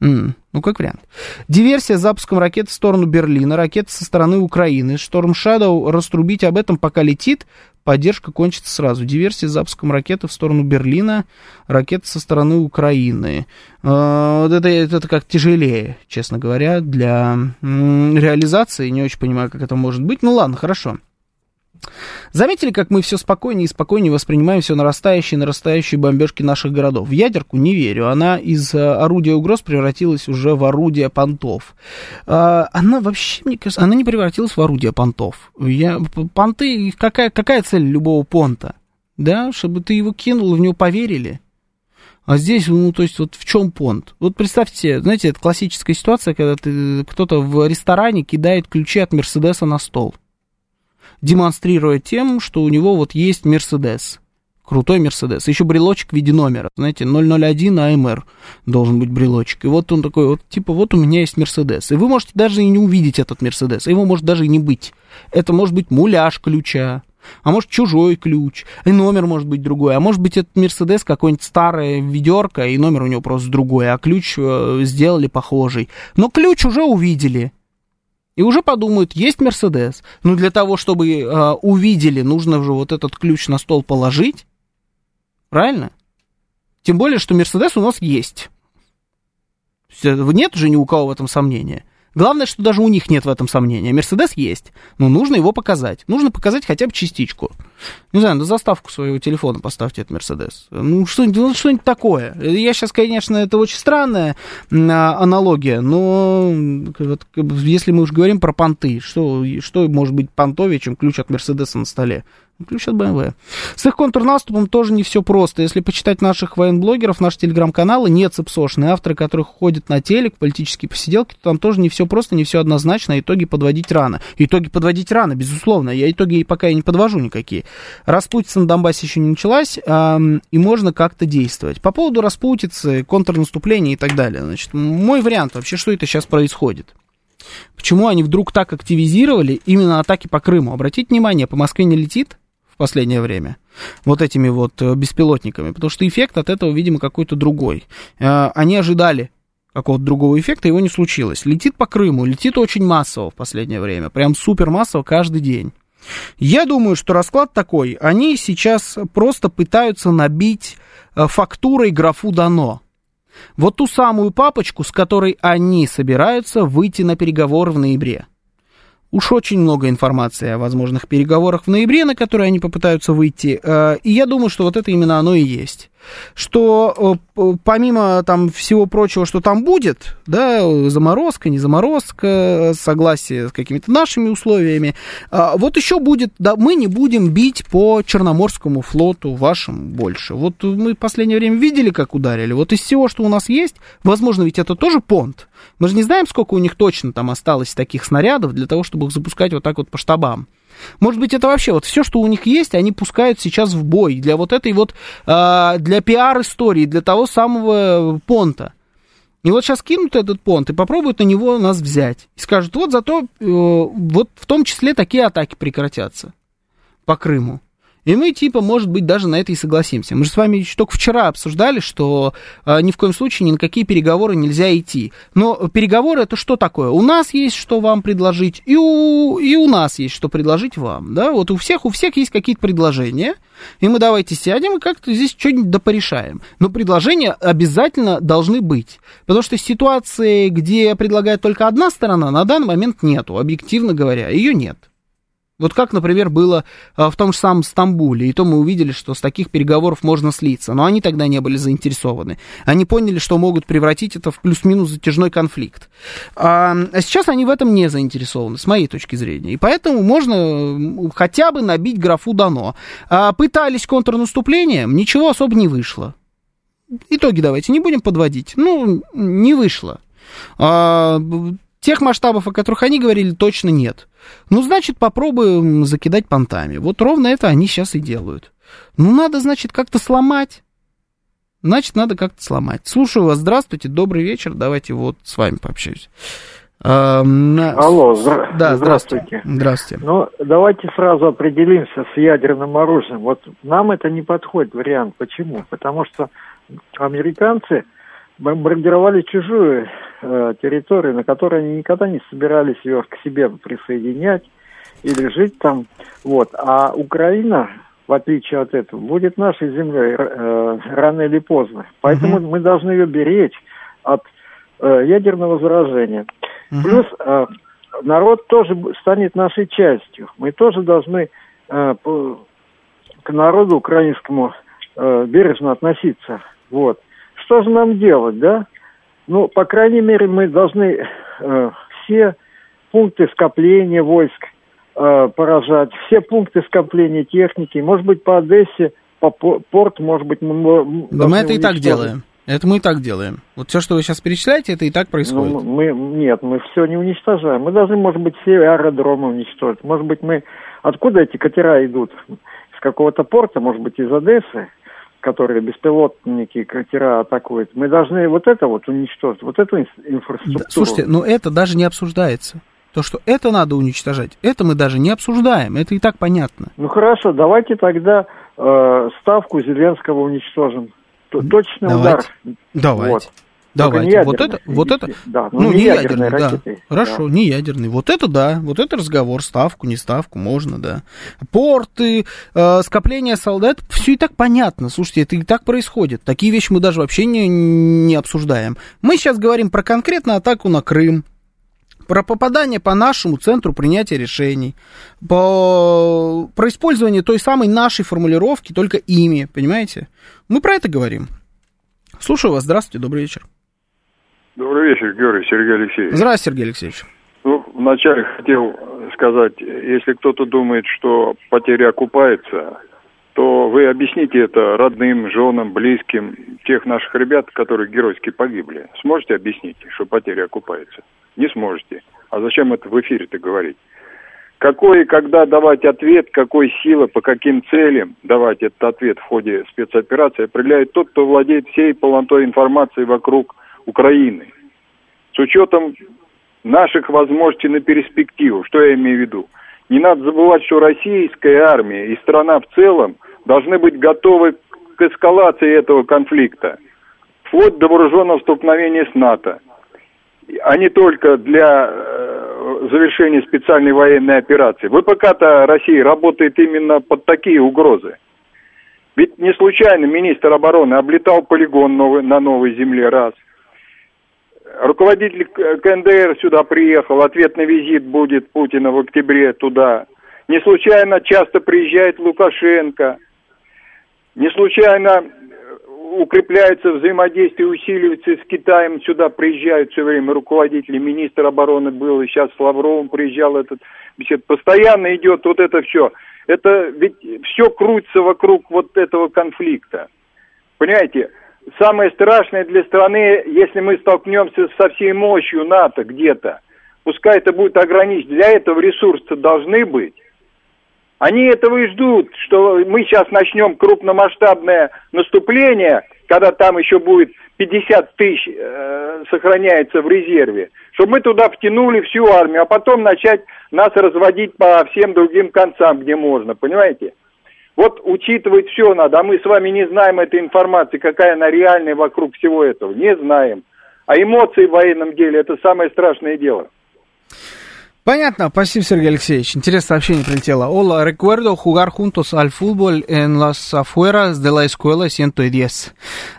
Mm, ну, как вариант. Диверсия с запуском ракет в сторону Берлина, ракета со стороны Украины. Шторм Шадоу раструбить об этом, пока летит, поддержка кончится сразу. Диверсия с запуском ракеты в сторону Берлина, ракета со стороны Украины. А, вот это, это как тяжелее, честно говоря, для реализации. Не очень понимаю, как это может быть. Ну ладно, хорошо. Заметили, как мы все спокойнее и спокойнее воспринимаем все нарастающие и нарастающие бомбежки наших городов? В ядерку не верю. Она из э, орудия угроз превратилась уже в орудие понтов. А, она вообще, мне кажется, она не превратилась в орудие понтов. Я, понты, какая, какая цель любого понта? Да, чтобы ты его кинул, в него поверили. А здесь, ну, то есть, вот в чем понт? Вот представьте, знаете, это классическая ситуация, когда ты, кто-то в ресторане кидает ключи от Мерседеса на стол демонстрируя тем, что у него вот есть Мерседес. Крутой Мерседес. Еще брелочек в виде номера. Знаете, 001 АМР должен быть брелочек. И вот он такой, вот типа, вот у меня есть Мерседес. И вы можете даже и не увидеть этот Мерседес. Его может даже и не быть. Это может быть муляж ключа, а может чужой ключ, и номер может быть другой, а может быть этот Мерседес какой-нибудь старая ведерко, и номер у него просто другой, а ключ э, сделали похожий. Но ключ уже увидели, и уже подумают, есть Мерседес. Но для того, чтобы э, увидели, нужно же вот этот ключ на стол положить. Правильно? Тем более, что Мерседес у нас есть. Нет же ни у кого в этом сомнения. Главное, что даже у них нет в этом сомнения. Мерседес есть, но нужно его показать. Нужно показать хотя бы частичку. Не знаю, на заставку своего телефона поставьте этот Мерседес. Ну, что-нибудь, ну, что-нибудь такое. Я сейчас, конечно, это очень странная а, аналогия, но вот, если мы уж говорим про понты, что, что может быть понтовее, чем ключ от Мерседеса на столе? Ключ от БМВ. С их контрнаступом тоже не все просто. Если почитать наших военблогеров, наши телеграм-каналы, нет цепсошные авторы, которые ходят на телек, политические посиделки, то там тоже не все просто, не все однозначно, а итоги подводить рано. Итоги подводить рано, безусловно. Я итоги пока и не подвожу никакие. Распутица на Донбассе еще не началась, э, и можно как-то действовать. По поводу распутицы, контрнаступления и так далее. Значит, мой вариант вообще, что это сейчас происходит. Почему они вдруг так активизировали именно атаки по Крыму? Обратите внимание, по Москве не летит, последнее время. Вот этими вот э, беспилотниками. Потому что эффект от этого, видимо, какой-то другой. Э, они ожидали какого-то другого эффекта, его не случилось. Летит по Крыму, летит очень массово в последнее время. Прям супер массово каждый день. Я думаю, что расклад такой. Они сейчас просто пытаются набить э, фактурой графу «дано». Вот ту самую папочку, с которой они собираются выйти на переговоры в ноябре. Уж очень много информации о возможных переговорах в ноябре, на которые они попытаются выйти. Э, и я думаю, что вот это именно оно и есть что э, помимо там всего прочего, что там будет, да, заморозка, не заморозка, согласие с какими-то нашими условиями, а, вот еще будет, да, мы не будем бить по Черноморскому флоту вашим больше. Вот мы в последнее время видели, как ударили. Вот из всего, что у нас есть, возможно, ведь это тоже понт. Мы же не знаем, сколько у них точно там осталось таких снарядов для того, чтобы их запускать вот так вот по штабам. Может быть, это вообще вот все, что у них есть, они пускают сейчас в бой для вот этой вот, э, для пиар-истории, для того самого понта. И вот сейчас кинут этот понт и попробуют на него нас взять. И скажут, вот зато, э, вот в том числе такие атаки прекратятся по Крыму. И мы, типа, может быть, даже на это и согласимся. Мы же с вами еще только вчера обсуждали, что э, ни в коем случае ни на какие переговоры нельзя идти. Но переговоры это что такое? У нас есть что вам предложить, и у, и у нас есть что предложить вам. Да? Вот у всех, у всех есть какие-то предложения, и мы давайте сядем и как-то здесь что-нибудь допорешаем. Но предложения обязательно должны быть. Потому что ситуации, где предлагает только одна сторона, на данный момент нету, объективно говоря, ее нет. Вот как, например, было а, в том же самом Стамбуле, и то мы увидели, что с таких переговоров можно слиться, но они тогда не были заинтересованы. Они поняли, что могут превратить это в плюс-минус затяжной конфликт. А, а сейчас они в этом не заинтересованы, с моей точки зрения. И поэтому можно хотя бы набить графу «дано». А, пытались контрнаступлением, ничего особо не вышло. Итоги давайте не будем подводить. Ну, не вышло. А, тех масштабов, о которых они говорили, точно нет. Ну, значит, попробуем закидать понтами. Вот ровно это они сейчас и делают. Ну, надо, значит, как-то сломать. Значит, надо как-то сломать. Слушаю вас, здравствуйте, добрый вечер, давайте вот с вами пообщаюсь. Алло, здра- да, здравствуйте. Здравствуйте. Ну, давайте сразу определимся с ядерным оружием. Вот нам это не подходит вариант. Почему? Потому что американцы бомбардировали чужую э, территорию, на которой они никогда не собирались ее к себе присоединять или жить там. Вот. А Украина, в отличие от этого, будет нашей землей э, рано или поздно. Поэтому угу. мы должны ее беречь от э, ядерного заражения. Угу. Плюс э, народ тоже станет нашей частью. Мы тоже должны э, по, к народу украинскому э, бережно относиться. Вот что же нам делать, да? Ну, по крайней мере, мы должны э, все пункты скопления войск э, поражать, все пункты скопления техники, может быть, по Одессе, по порт, может быть, мы... Да мы это и так делаем. Это мы и так делаем. Вот все, что вы сейчас перечисляете, это и так происходит. Ну, мы, нет, мы все не уничтожаем. Мы должны, может быть, все аэродромы уничтожить. Может быть, мы... Откуда эти катера идут? С какого-то порта, может быть, из Одессы? Которые беспилотники, катера атакуют, мы должны вот это вот уничтожить, вот эту инфраструктуру. Да, слушайте, но это даже не обсуждается. То, что это надо уничтожать, это мы даже не обсуждаем, это и так понятно. Ну хорошо, давайте тогда э, ставку Зеленского уничтожим. Точный давайте. удар. Давайте. Вот. Давайте, вот это, вот это, да, ну, ну не, не ядерный, ядерный да. Хорошо, да. не ядерный. Вот это да, вот это разговор, ставку, не ставку, можно, да. Порты, э, скопление солдат, все и так понятно. Слушайте, это и так происходит. Такие вещи мы даже вообще не, не обсуждаем. Мы сейчас говорим про конкретно атаку на Крым, про попадание по нашему центру принятия решений, по, про использование той самой нашей формулировки, только ими, понимаете? Мы про это говорим. Слушаю вас, здравствуйте, добрый вечер. Вечер, Георгий Сергей Алексеевич. Здравствуйте, Сергей Алексеевич. Ну, вначале хотел сказать, если кто-то думает, что потеря окупается, то вы объясните это родным, женам, близким тех наших ребят, которые геройски погибли. Сможете объяснить, что потеря окупается? Не сможете. А зачем это в эфире-то говорить? Какой и когда давать ответ, какой силы, по каким целям давать этот ответ в ходе спецоперации, определяет тот, кто владеет всей полнотой информации вокруг Украины. С учетом наших возможностей на перспективу, что я имею в виду? Не надо забывать, что российская армия и страна в целом должны быть готовы к эскалации этого конфликта, вплоть до вооруженного столкновения с НАТО, а не только для э, завершения специальной военной операции. ВПК-то России работает именно под такие угрозы. Ведь не случайно министр обороны облетал полигон новый, на новой земле раз. Руководитель КНДР сюда приехал, ответный визит будет Путина в октябре туда. Не случайно часто приезжает Лукашенко – не случайно э, укрепляется взаимодействие, усиливается с Китаем. Сюда приезжают все время руководители, министр обороны был, и сейчас с Лавровым приезжал этот. Постоянно идет вот это все. Это ведь все крутится вокруг вот этого конфликта. Понимаете, самое страшное для страны, если мы столкнемся со всей мощью НАТО где-то, пускай это будет ограничено, для этого ресурсы должны быть. Они этого и ждут, что мы сейчас начнем крупномасштабное наступление, когда там еще будет 50 тысяч э, сохраняется в резерве, чтобы мы туда втянули всю армию, а потом начать нас разводить по всем другим концам, где можно, понимаете? Вот учитывать все надо, а мы с вами не знаем этой информации, какая она реальная вокруг всего этого, не знаем. А эмоции в военном деле – это самое страшное дело. Понятно, спасибо, Сергей Алексеевич. Интересное сообщение прилетело. Hola, recuerdo jugar juntos al fútbol en las afueras de la escuela 110.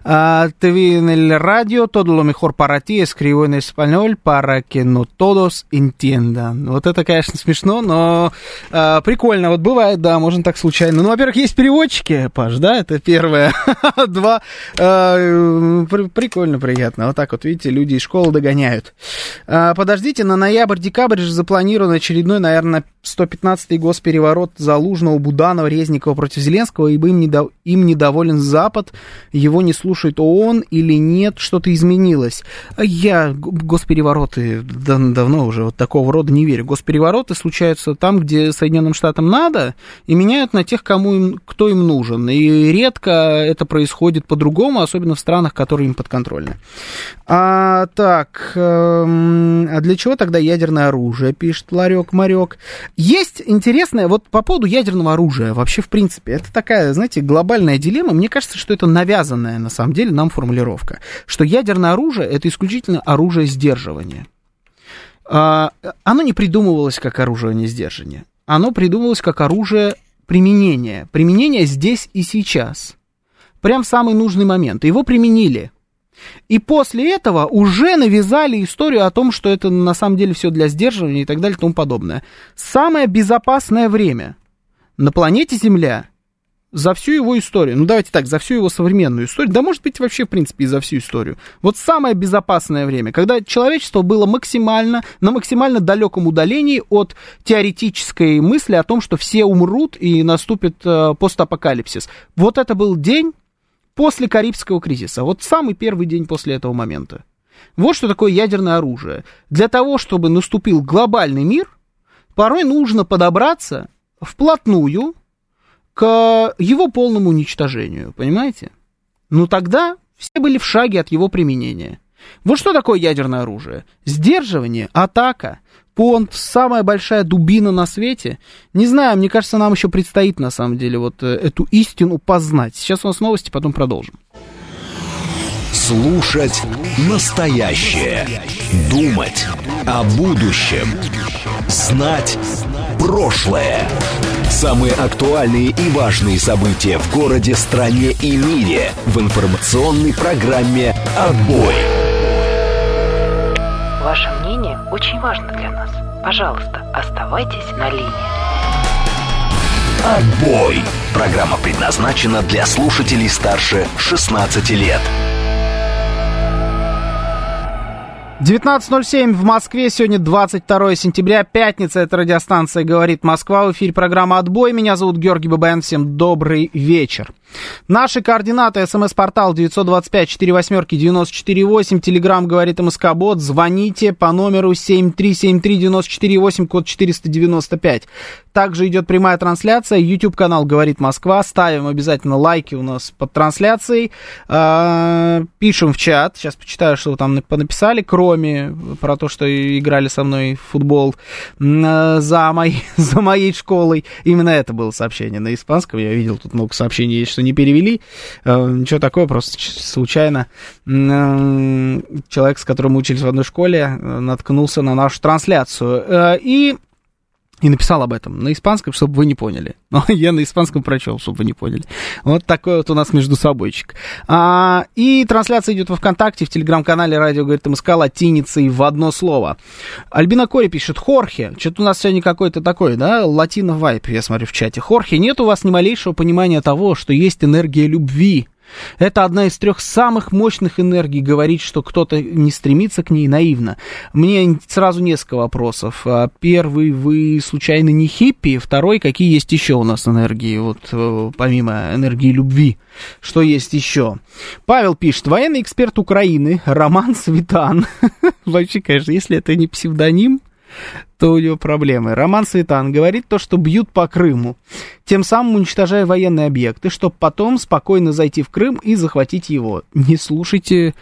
Uh, te vi en el radio, todo lo mejor para ti, escribo en español para que no todos entiendan. Вот это, конечно, смешно, но uh, прикольно. Вот бывает, да, можно так случайно. Ну, во-первых, есть переводчики, Паш, да, это первое. [LAUGHS] Два, uh, прикольно, приятно. Вот так вот, видите, люди из школы догоняют. Uh, подождите, на ноябрь-декабрь же запланировано запланирован очередной, наверное, 115-й госпереворот Залужного, Буданова, Резникова против Зеленского, ибо им, недо... им недоволен Запад, его не слушает ООН или нет, что-то изменилось. Я госперевороты дав давно уже вот такого рода не верю. Госперевороты случаются там, где Соединенным Штатам надо, и меняют на тех, кому им, кто им нужен. И редко это происходит по-другому, особенно в странах, которые им подконтрольны. А, так, эм, а для чего тогда ядерное оружие, пишет Ларек Марек? Есть интересное, вот по поводу ядерного оружия, вообще, в принципе, это такая, знаете, глобальная дилемма. Мне кажется, что это навязанная, на самом деле, нам формулировка, что ядерное оружие это исключительно оружие сдерживания. А, оно не придумывалось как оружие сдерживания. Оно придумывалось как оружие применения. Применение здесь и сейчас. Прям в самый нужный момент. Его применили. И после этого уже навязали историю о том, что это на самом деле все для сдерживания и так далее и тому подобное. Самое безопасное время на планете Земля за всю его историю, ну давайте так, за всю его современную историю, да может быть вообще в принципе и за всю историю. Вот самое безопасное время, когда человечество было максимально, на максимально далеком удалении от теоретической мысли о том, что все умрут и наступит э, постапокалипсис. Вот это был день, после Карибского кризиса. Вот самый первый день после этого момента. Вот что такое ядерное оружие. Для того, чтобы наступил глобальный мир, порой нужно подобраться вплотную к его полному уничтожению, понимаете? Ну тогда все были в шаге от его применения. Вот что такое ядерное оружие? Сдерживание, атака, понт, самая большая дубина на свете. Не знаю, мне кажется, нам еще предстоит на самом деле вот э, эту истину познать. Сейчас у нас новости, потом продолжим. Слушать настоящее. Думать о будущем. Знать прошлое. Самые актуальные и важные события в городе, стране и мире в информационной программе «Отбой». Ваше мнение очень важно для нас. Пожалуйста, оставайтесь на линии. Отбой! Программа предназначена для слушателей старше 16 лет. 19.07 в Москве. Сегодня 22 сентября, пятница. Это радиостанция «Говорит Москва». В эфире программа «Отбой». Меня зовут Георгий Бабаян. Всем добрый вечер. Наши координаты. СМС-портал 925-48-94-8. Телеграмм «Говорит МСК-бот». Звоните по номеру 7373-94-8, код 495. Также идет прямая трансляция. YouTube-канал «Говорит Москва». Ставим обязательно лайки у нас под трансляцией. А, пишем в чат. Сейчас почитаю, что вы там написали. Кроме про то, что играли со мной в футбол за, моей, [LAUGHS] за моей школой. Именно это было сообщение на испанском. Я видел тут много сообщений что не перевели. Э, ничего такого, просто случайно э, человек, с которым мы учились в одной школе, э, наткнулся на нашу трансляцию. И и написал об этом на испанском, чтобы вы не поняли. [LAUGHS] Но я на испанском прочел, чтобы вы не поняли. Вот такой вот у нас между собойчик. А, и трансляция идет во ВКонтакте, в телеграм-канале «Радио говорит МСК» латиницей в одно слово. Альбина Кори пишет, Хорхе, что-то у нас сегодня какой-то такой, да, латино вайп, я смотрю в чате. Хорхе, нет у вас ни малейшего понимания того, что есть энергия любви, это одна из трех самых мощных энергий говорить, что кто-то не стремится к ней наивно. Мне сразу несколько вопросов. А, первый, вы случайно не хиппи? Второй, какие есть еще у нас энергии, вот э, помимо энергии любви? Что есть еще? Павел пишет, военный эксперт Украины Роман Светан. [LAUGHS] Вообще, конечно, если это не псевдоним, то у него проблемы. Роман Светан говорит то, что бьют по Крыму, тем самым уничтожая военные объекты, чтобы потом спокойно зайти в Крым и захватить его. Не слушайте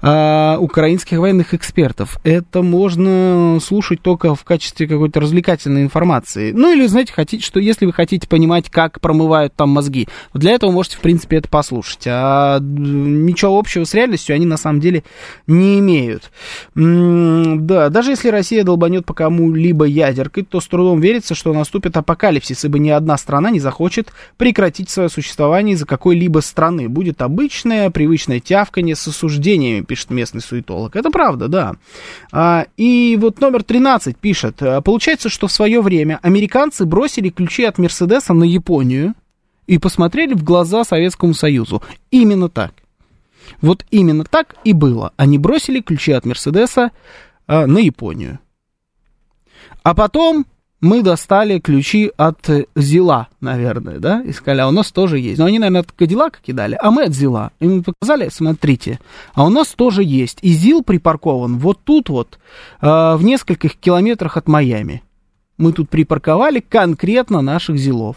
э, украинских военных экспертов. Это можно слушать только в качестве какой-то развлекательной информации. Ну или, знаете, хотите, что если вы хотите понимать, как промывают там мозги, для этого можете, в принципе, это послушать. А ничего общего с реальностью они на самом деле не имеют. М да, даже если Россия долбанет по кому-либо либо ядеркой, то с трудом верится, что наступит апокалипсис, ибо ни одна страна не захочет прекратить свое существование из-за какой-либо страны. Будет обычное, привычное тявканье с осуждениями, пишет местный суетолог. Это правда, да. А, и вот номер 13 пишет, получается, что в свое время американцы бросили ключи от Мерседеса на Японию и посмотрели в глаза Советскому Союзу. Именно так. Вот именно так и было. Они бросили ключи от Мерседеса а, на Японию. А потом мы достали ключи от Зила, наверное, да, и сказали, а у нас тоже есть. Но они, наверное, от Кадиллака кидали, а мы от Зила. И мы показали, смотрите, а у нас тоже есть. И Зил припаркован вот тут вот, э, в нескольких километрах от Майами. Мы тут припарковали конкретно наших Зилов.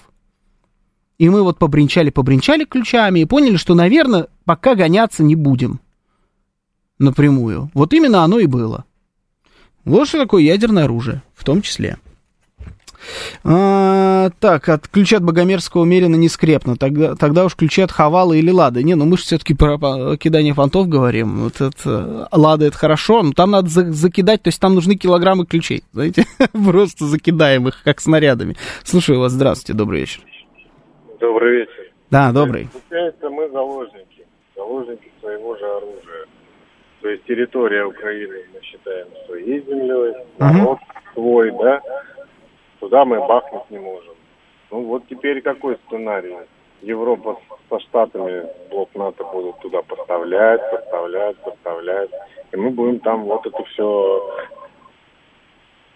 И мы вот побринчали-побринчали ключами и поняли, что, наверное, пока гоняться не будем напрямую. Вот именно оно и было. Вот что такое ядерное оружие, в том числе. А, так, от ключа от Богомерзкого умеренно не скрепно. Тогда, тогда уж ключи от Хавала или Лады. Не, ну мы же все-таки про кидание фонтов говорим. Вот это, Лада это хорошо, но там надо за, закидать, то есть там нужны килограммы ключей. Знаете, [LAUGHS] просто закидаем их, как снарядами. Слушаю вас, здравствуйте, добрый вечер. Добрый вечер. Да, добрый. Получается, мы заложники. Заложники своего же оружия. То есть территория Украины мы считаем своей землей, народ uh-huh. свой, да, туда мы бахнуть не можем. Ну вот теперь какой сценарий? Европа со Штатами блок НАТО будут туда поставлять, поставлять, поставлять. И мы будем там вот это все,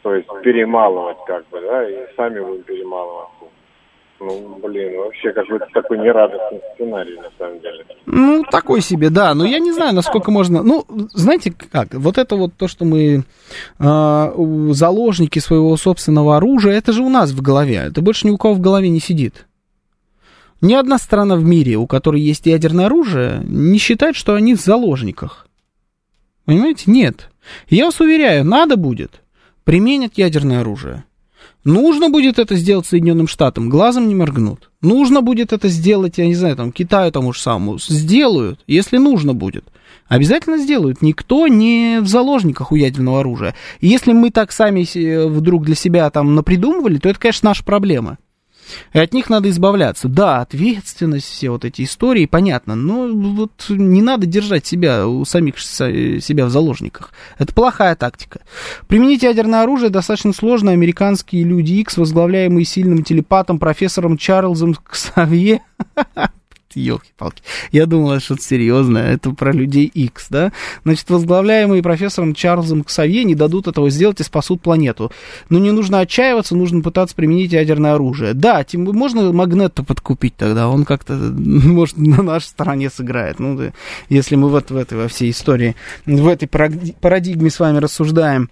то есть перемалывать как бы, да, и сами будем перемалываться. Ну, блин, вообще какой-то такой нерадостный сценарий, на самом деле. Ну, такой себе, да. Но я не знаю, насколько можно... Ну, знаете как, вот это вот то, что мы э, заложники своего собственного оружия, это же у нас в голове. Это больше ни у кого в голове не сидит. Ни одна страна в мире, у которой есть ядерное оружие, не считает, что они в заложниках. Понимаете? Нет. Я вас уверяю, надо будет, применят ядерное оружие. Нужно будет это сделать Соединенным Штатам, глазом не моргнут. Нужно будет это сделать, я не знаю, там, Китаю тому же самому. Сделают, если нужно будет. Обязательно сделают. Никто не в заложниках у ядерного оружия. И если мы так сами вдруг для себя там напридумывали, то это, конечно, наша проблема. И от них надо избавляться. Да, ответственность, все вот эти истории, понятно, но вот не надо держать себя, у самих себя в заложниках. Это плохая тактика. Применить ядерное оружие достаточно сложно. Американские люди X, возглавляемые сильным телепатом профессором Чарльзом Ксавье, [LAUGHS] елки-палки. Я думал, это что-то серьезное. Это про людей X, да? Значит, возглавляемые профессором Чарльзом Ксавье не дадут этого сделать и спасут планету. Но не нужно отчаиваться, нужно пытаться применить ядерное оружие. Да, тем, можно Магнетто подкупить тогда, он как-то, [LAUGHS] может, на нашей стороне сыграет. Ну, да, если мы вот в этой, во всей истории, в этой парадигме с вами рассуждаем.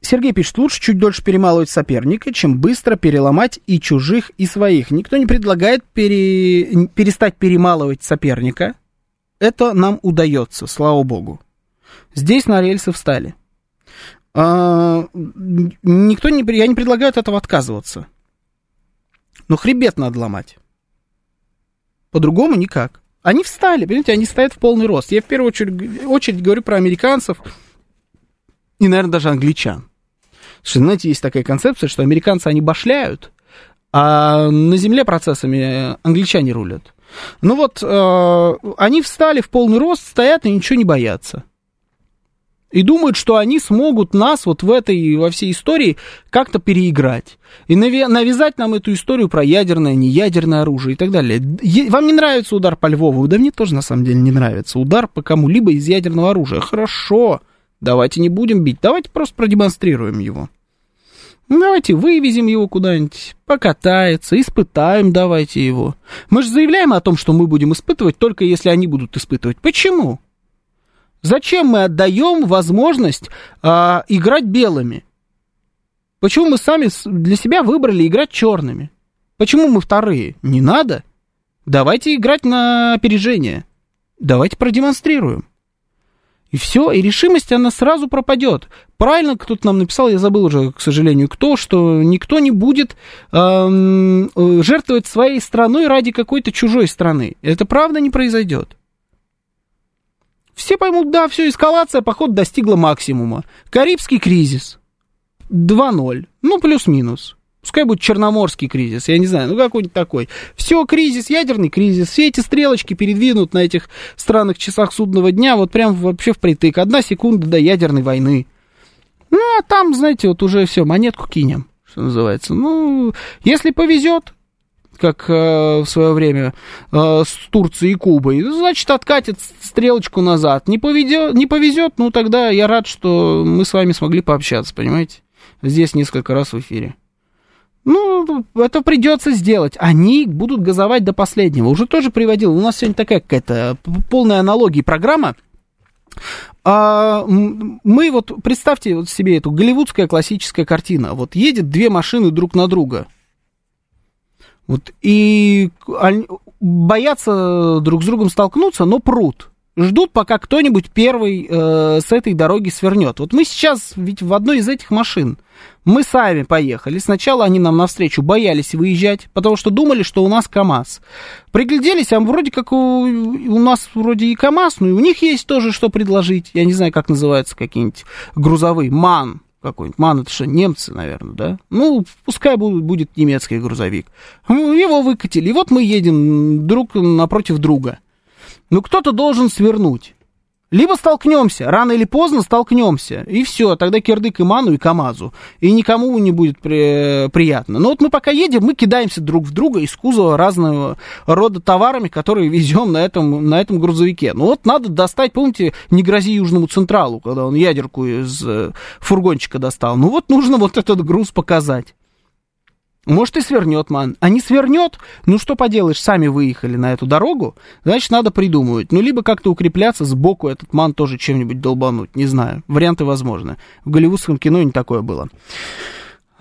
Сергей пишет, лучше чуть дольше перемалывать соперника, чем быстро переломать и чужих, и своих. Никто не предлагает пере... перестать перемалывать соперника. Это нам удается, слава богу. Здесь на рельсы встали. А, никто не... Я не предлагаю от этого отказываться. Но хребет надо ломать. По-другому никак. Они встали, понимаете, они стоят в полный рост. Я в первую очередь, очередь говорю про американцев и, наверное, даже англичан. Что, знаете, есть такая концепция, что американцы, они башляют, а на земле процессами англичане рулят. Ну вот, э, они встали в полный рост, стоят и ничего не боятся. И думают, что они смогут нас вот в этой, во всей истории как-то переиграть. И навязать нам эту историю про ядерное, неядерное оружие и так далее. Вам не нравится удар по Львову? Да мне тоже на самом деле не нравится. Удар по кому-либо из ядерного оружия. Хорошо. Давайте не будем бить, давайте просто продемонстрируем его. Давайте вывезем его куда-нибудь, покатается, испытаем давайте его. Мы же заявляем о том, что мы будем испытывать, только если они будут испытывать. Почему? Зачем мы отдаем возможность а, играть белыми? Почему мы сами для себя выбрали играть черными? Почему мы вторые? Не надо. Давайте играть на опережение. Давайте продемонстрируем. И все, и решимость, она сразу пропадет. Правильно кто-то нам написал, я забыл уже, к сожалению, кто, что никто не будет эм, э, жертвовать своей страной ради какой-то чужой страны. Это правда не произойдет. Все поймут, да, все, эскалация, поход достигла максимума. Карибский кризис. 2-0. Ну, плюс-минус. Пускай будет черноморский кризис, я не знаю, ну какой-нибудь такой. Все, кризис, ядерный кризис, все эти стрелочки передвинут на этих странных часах судного дня вот прям вообще впритык. Одна секунда до ядерной войны. Ну, а там, знаете, вот уже все, монетку кинем, что называется. Ну, если повезет, как э, в свое время э, с Турцией и Кубой, значит, откатит стрелочку назад. Не повезет, не повезет, ну тогда я рад, что мы с вами смогли пообщаться, понимаете? Здесь несколько раз в эфире. Ну, это придется сделать. Они будут газовать до последнего. Уже тоже приводил. У нас сегодня такая какая-то полная аналогия программа. А, мы вот, представьте вот себе эту голливудская классическая картина. Вот едет две машины друг на друга. Вот, и боятся друг с другом столкнуться, но прут ждут, пока кто-нибудь первый э, с этой дороги свернет. Вот мы сейчас ведь в одной из этих машин, мы сами поехали. Сначала они нам навстречу боялись выезжать, потому что думали, что у нас КАМАЗ. Пригляделись, а вроде как у, у нас вроде и КАМАЗ, но и у них есть тоже что предложить. Я не знаю, как называются какие-нибудь грузовые. МАН какой-нибудь. МАН это что, немцы, наверное, да? Ну, пускай будет, будет немецкий грузовик. Его выкатили. И вот мы едем друг напротив друга. Ну, кто-то должен свернуть. Либо столкнемся, рано или поздно столкнемся, и все, тогда кирдык и ману, и КАМАЗу, и никому не будет при, приятно. Но вот мы пока едем, мы кидаемся друг в друга из кузова разного рода товарами, которые [LAUGHS] везем на этом, на этом грузовике. Ну вот надо достать, помните, не грози Южному Централу, когда он ядерку из э, фургончика достал. Ну вот нужно вот этот груз показать. Может, и свернет ман. А не свернет, ну что поделаешь, сами выехали на эту дорогу, значит, надо придумывать. Ну, либо как-то укрепляться, сбоку этот ман тоже чем-нибудь долбануть, не знаю. Варианты возможны. В голливудском кино не такое было.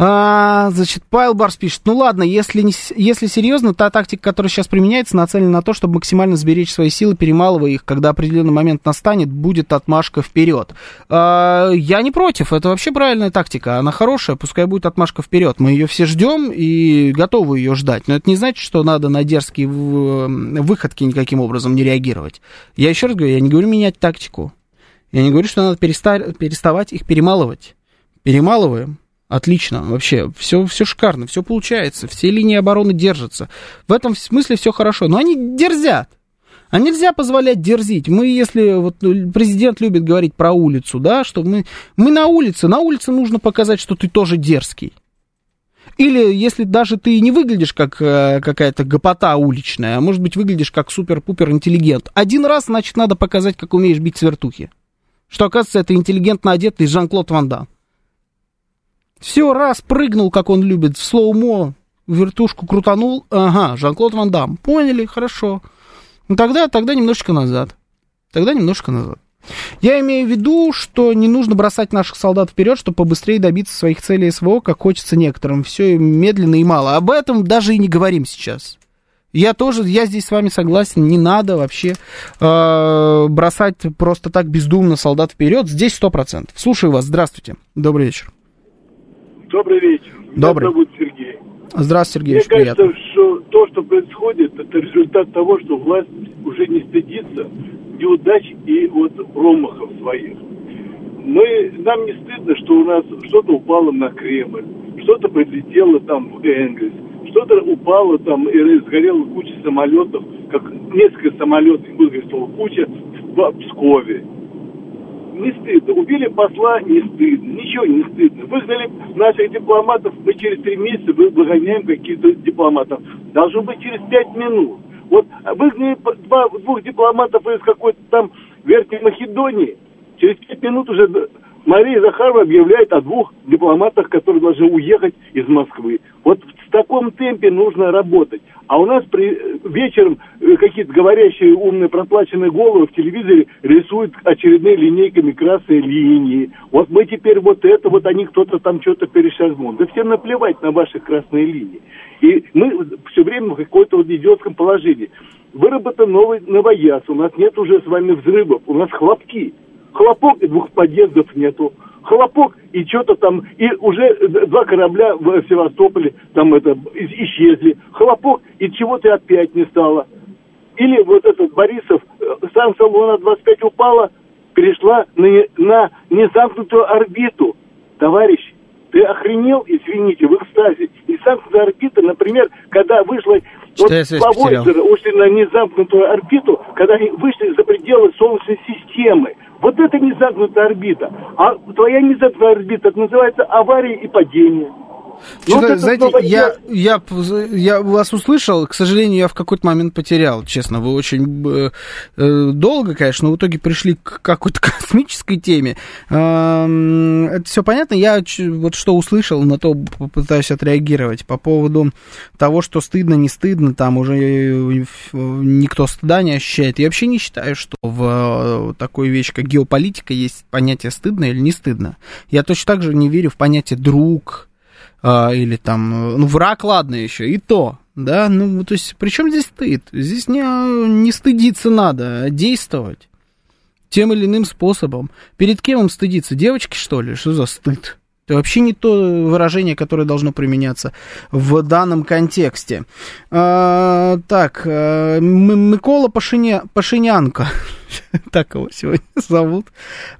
А, значит, Павел Барс пишет, ну ладно, если, не, если серьезно, та тактика, которая сейчас применяется, нацелена на то, чтобы максимально сберечь свои силы, перемалывая их, когда определенный момент настанет, будет отмашка вперед. А, я не против, это вообще правильная тактика, она хорошая, пускай будет отмашка вперед. Мы ее все ждем и готовы ее ждать, но это не значит, что надо на дерзкие выходки никаким образом не реагировать. Я еще раз говорю, я не говорю менять тактику, я не говорю, что надо переста- переставать их перемалывать. Перемалываем, Отлично, вообще, все, все шикарно, все получается, все линии обороны держатся. В этом смысле все хорошо, но они дерзят. А нельзя позволять дерзить. Мы, если вот ну, президент любит говорить про улицу, да, что мы, мы на улице, на улице нужно показать, что ты тоже дерзкий. Или если даже ты не выглядишь как э, какая-то гопота уличная, а может быть выглядишь как супер-пупер интеллигент. Один раз, значит, надо показать, как умеешь бить свертухи. Что, оказывается, это интеллигентно одетый Жан-Клод Ван Дам. Все, раз, прыгнул, как он любит, в слоумо, вертушку крутанул. Ага, Жан-Клод Ван Дам. Поняли, хорошо. Ну тогда, тогда немножечко назад. Тогда немножко назад. Я имею в виду, что не нужно бросать наших солдат вперед, чтобы побыстрее добиться своих целей СВО, как хочется некоторым. Все медленно и мало. Об этом даже и не говорим сейчас. Я тоже, я здесь с вами согласен, не надо вообще э, бросать просто так бездумно солдат вперед. Здесь сто процентов. Слушаю вас, здравствуйте, добрый вечер. Добрый вечер. Добрый. Меня зовут Сергей. Здравствуйте, Сергей, Мне очень кажется, приятно. что то, что происходит, это результат того, что власть уже не стыдится неудач и вот промахов своих. Мы, нам не стыдно, что у нас что-то упало на Кремль, что-то прилетело там в Энгельс, что-то упало там и сгорела куча самолетов, как несколько самолетов выгорела куча в Пскове. Не стыдно. Убили посла, не стыдно. Ничего не стыдно. Выгнали наших дипломатов, мы через три месяца выгоняем каких-то дипломатов. Должно быть через пять минут. Вот выгнали два, двух дипломатов из какой-то там Верхней Македонии. Через пять минут уже Мария Захарова объявляет о двух дипломатах, которые должны уехать из Москвы. Вот в таком темпе нужно работать. А у нас при, вечером какие-то говорящие умные проплаченные головы в телевизоре рисуют очередные линейками красные линии. Вот мы теперь вот это, вот они кто-то там что-то перешагнул. Да всем наплевать на ваши красные линии. И мы все время в какой-то вот идиотском положении. Выработан новый новояз, у нас нет уже с вами взрывов, у нас хлопки. Хлопок и двух подъездов нету. Хлопок и что-то там, и уже два корабля в Севастополе там это исчезли. Хлопок и чего-то опять не стало. Или вот этот Борисов, станция Луна-25 упала, перешла на, на незамкнутую орбиту. Товарищ, ты охренел, извините, в экстазе. Незамкнутая орбита, например, когда вышла вот два Войзера ушли на незамкнутую орбиту, когда они вышли за пределы Солнечной системы. Вот это незамкнутая орбита. А твоя незамкнутая орбита называется авария и падение. Что-то, вот знаете, я, я, я вас услышал, к сожалению, я в какой-то момент потерял, честно. Вы очень э, долго, конечно, но в итоге пришли к какой-то [LAUGHS] космической теме. Э, это все понятно. Я вот что услышал, на то попытаюсь отреагировать. По поводу того, что стыдно, не стыдно, там уже никто стыда не ощущает. Я вообще не считаю, что в такой вещи, как геополитика, есть понятие стыдно или не стыдно. Я точно так же не верю в понятие друг, а, или там, ну, враг, ладно еще, и то, да, ну, то есть, при чем здесь стыд? Здесь не, не стыдиться надо, а действовать тем или иным способом. Перед кем им стыдиться? Девочки, что ли? Что за стыд? Это вообще не то выражение, которое должно применяться в данном контексте. А, так, Микола Пашиня, Пашинянко. [LAUGHS] так его сегодня [LAUGHS] зовут.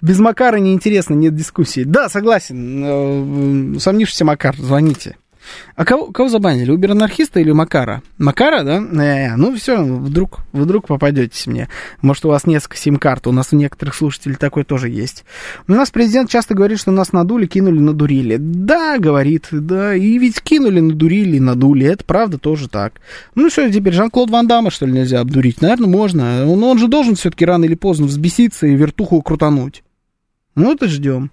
Без Макара неинтересно, нет дискуссии. Да, согласен. Сомнившийся Макар, звоните. А кого, кого забанили? Убер-анархиста или Макара? Макара, да? Э, ну все, вдруг, вдруг попадетесь мне. Может, у вас несколько сим-карт, у нас у некоторых слушателей такой тоже есть. У нас президент часто говорит, что нас надули, кинули, надурили. Да, говорит, да, и ведь кинули, надурили, надули, это правда тоже так. Ну что, теперь Жан-Клод Ван Дамма, что ли, нельзя обдурить? Наверное, можно. Но он же должен все-таки рано или поздно взбеситься и вертуху крутануть. Ну, это ждем.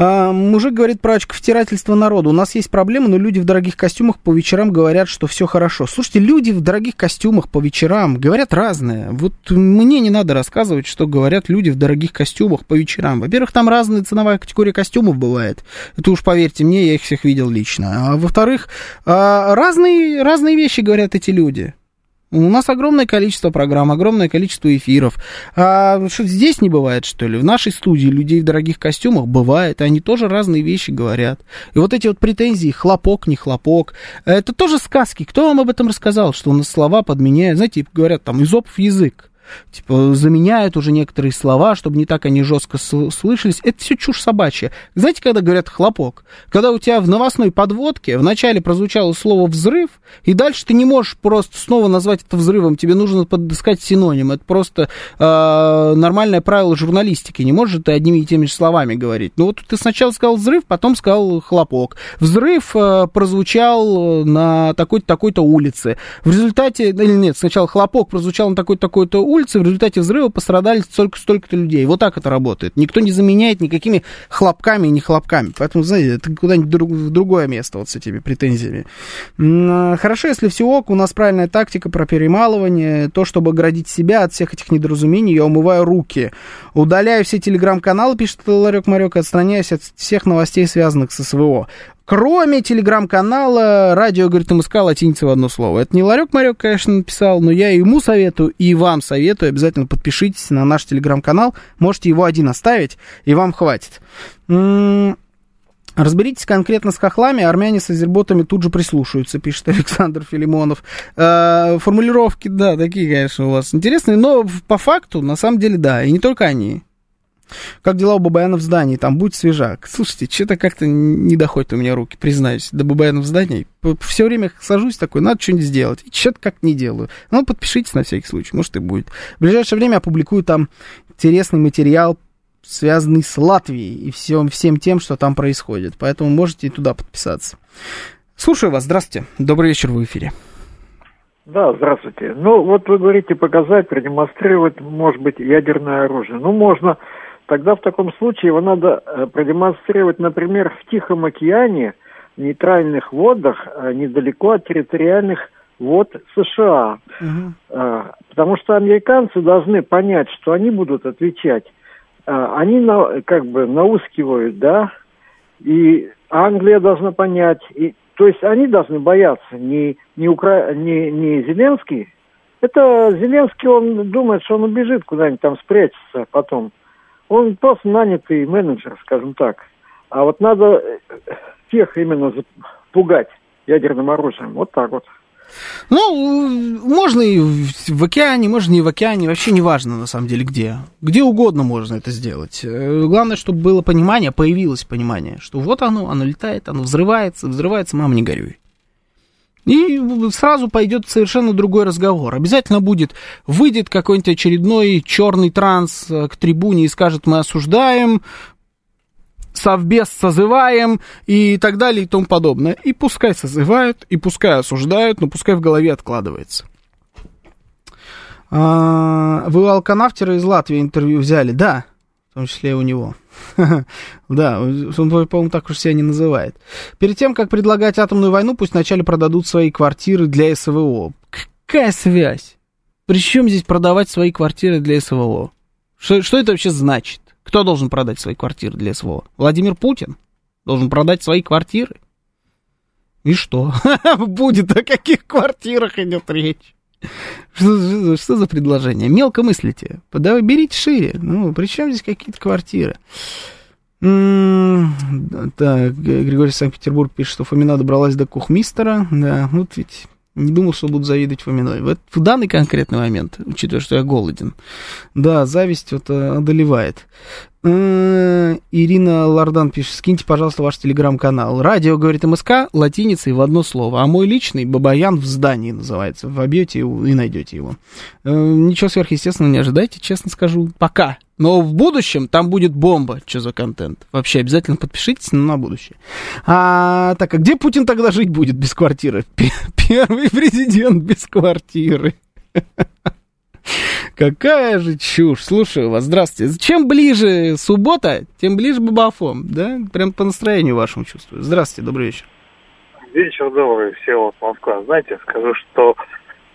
А, мужик говорит про очковтирательство народа. У нас есть проблемы, но люди в дорогих костюмах по вечерам говорят, что все хорошо. Слушайте, люди в дорогих костюмах по вечерам говорят разное. Вот мне не надо рассказывать, что говорят люди в дорогих костюмах по вечерам. Во-первых, там разная ценовая категория костюмов бывает. Это уж поверьте мне, я их всех видел лично. А во-вторых, а, разные, разные вещи говорят эти люди. У нас огромное количество программ, огромное количество эфиров. А что здесь не бывает, что ли? В нашей студии людей в дорогих костюмах бывает, и они тоже разные вещи говорят. И вот эти вот претензии, хлопок, не хлопок, это тоже сказки. Кто вам об этом рассказал, что у нас слова подменяют? Знаете, говорят там, изопов язык. Типа, заменяют уже некоторые слова, чтобы не так они жестко слышались. Это все чушь собачья. Знаете, когда говорят хлопок? Когда у тебя в новостной подводке вначале прозвучало слово взрыв, и дальше ты не можешь просто снова назвать это взрывом. Тебе нужно подыскать синоним. Это просто э, нормальное правило журналистики. Не можешь ты одними и теми же словами говорить. Ну вот ты сначала сказал взрыв, потом сказал хлопок. Взрыв э, прозвучал на такой-то такой-то улице. В результате, или нет, сначала хлопок прозвучал на такой-то такой-то улице, в результате взрыва пострадали столько, столько-то людей. Вот так это работает. Никто не заменяет никакими хлопками и не хлопками. Поэтому, знаете, это куда-нибудь в другое место вот с этими претензиями. А, хорошо, если все ок, у нас правильная тактика про перемалывание, то, чтобы оградить себя от всех этих недоразумений, я умываю руки. Удаляю все телеграм-каналы, пишет Ларек Марек, отстраняюсь от всех новостей, связанных с СВО. Кроме телеграм-канала «Радио, говорит МСК» латиница в одно слово. Это не Ларек Марек, конечно, написал, но я ему советую, и вам советую. Обязательно подпишитесь на наш телеграм-канал. Можете его один оставить, и вам хватит. М-м- Разберитесь конкретно с хохлами, армяне с азерботами тут же прислушаются, пишет Александр Филимонов. Э, формулировки, да, такие, конечно, у вас интересные, но по факту, на самом деле, да, и не только они. Как дела у Бабаяна в здании? Там будет свежак. Слушайте, что-то как-то не доходит у меня руки, признаюсь, до Бабаяна в здании. Все время сажусь такой, надо что-нибудь сделать. И что-то как не делаю. Ну, подпишитесь на всякий случай, может и будет. В ближайшее время опубликую там интересный материал, связанный с Латвией и всем, всем тем, что там происходит. Поэтому можете и туда подписаться. Слушаю вас, здравствуйте. Добрый вечер, в эфире. Да, здравствуйте. Ну, вот вы говорите показать, продемонстрировать, может быть, ядерное оружие. Ну, можно тогда в таком случае его надо э, продемонстрировать, например, в Тихом океане, в нейтральных водах, э, недалеко от территориальных вод США. Угу. Потому что американцы должны понять, что они будут отвечать. Они на, как бы наускивают, да, и Англия должна понять, и, то есть они должны бояться не, не, Укра... не, не Зеленский. Это Зеленский, он думает, что он убежит куда-нибудь там спрячется потом. Он просто нанятый менеджер, скажем так. А вот надо э, тех именно пугать ядерным оружием. Вот так вот. Ну, можно и в океане, можно и в океане, вообще не важно, на самом деле, где. Где угодно можно это сделать. Э, главное, чтобы было понимание, появилось понимание, что вот оно, оно летает, оно взрывается, взрывается, мама, не горюй. И сразу пойдет совершенно другой разговор. Обязательно будет, выйдет какой-нибудь очередной черный транс э, к трибуне и скажет, мы осуждаем, совбез созываем и так далее и тому подобное. И пускай созывают, и пускай осуждают, но пускай в голове откладывается. А, вы алканавтера из Латвии интервью взяли? Да, том числе и у него. [LAUGHS] Да, он, по-моему, так уж себя не называет. Перед тем, как предлагать атомную войну, пусть вначале продадут свои квартиры для СВО. Какая связь? Причем здесь продавать свои квартиры для СВО? Что, что это вообще значит? Кто должен продать свои квартиры для СВО? Владимир Путин должен продать свои квартиры. И что? [LAUGHS] Будет о каких квартирах идет речь? Что, что за предложение? Мелко мыслите. Давай берите шире. Ну, при чем здесь какие-то квартиры? Так, Григорий Санкт-Петербург пишет, что Фомина добралась до кухмистера. Да, вот ведь не думал, что буду завидовать Фоминой. В, в данный конкретный момент, учитывая, что я голоден. Да, зависть вот э, одолевает. Ирина Лардан пишет, скиньте, пожалуйста, ваш телеграм-канал. Радио, говорит МСК, латиницей в одно слово. А мой личный, Бабаян в здании называется. Вобьете его и найдете его. Э, ничего сверхъестественного не ожидайте, честно скажу. Пока. Но в будущем там будет бомба, что за контент. Вообще, обязательно подпишитесь на будущее. А, так, а где Путин тогда жить будет без квартиры? [LAUGHS] Первый президент без квартиры. [LAUGHS] Какая же чушь. Слушаю вас. Здравствуйте. Чем ближе суббота, тем ближе Бабафом. Да? Прям по настроению вашему чувствую. Здравствуйте, добрый вечер. Вечер добрый, все вот Москва. Знаете, скажу, что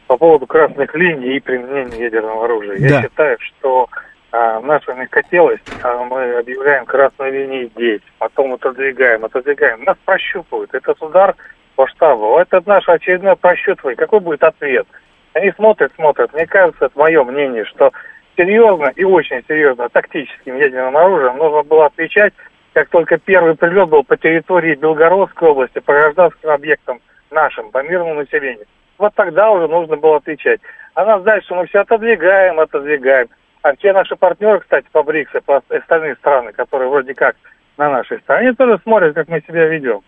по поводу красных линий и применения ядерного оружия. Да. Я считаю, что а, наша мягкотелость, а, мы объявляем красную линию здесь, потом отодвигаем, отодвигаем. Нас прощупывают. Этот удар по штабу. Это наш очередной прощупывание. Какой будет ответ? Они смотрят, смотрят. Мне кажется, это мое мнение, что серьезно и очень серьезно тактическим ядерным оружием нужно было отвечать, как только первый прилет был по территории Белгородской области, по гражданским объектам нашим, по мирному населению. Вот тогда уже нужно было отвечать. А нас дальше мы все отодвигаем, отодвигаем. А все наши партнеры, кстати, по БРИКСу, по остальные страны, которые вроде как на нашей стороне, тоже смотрят, как мы себя ведем.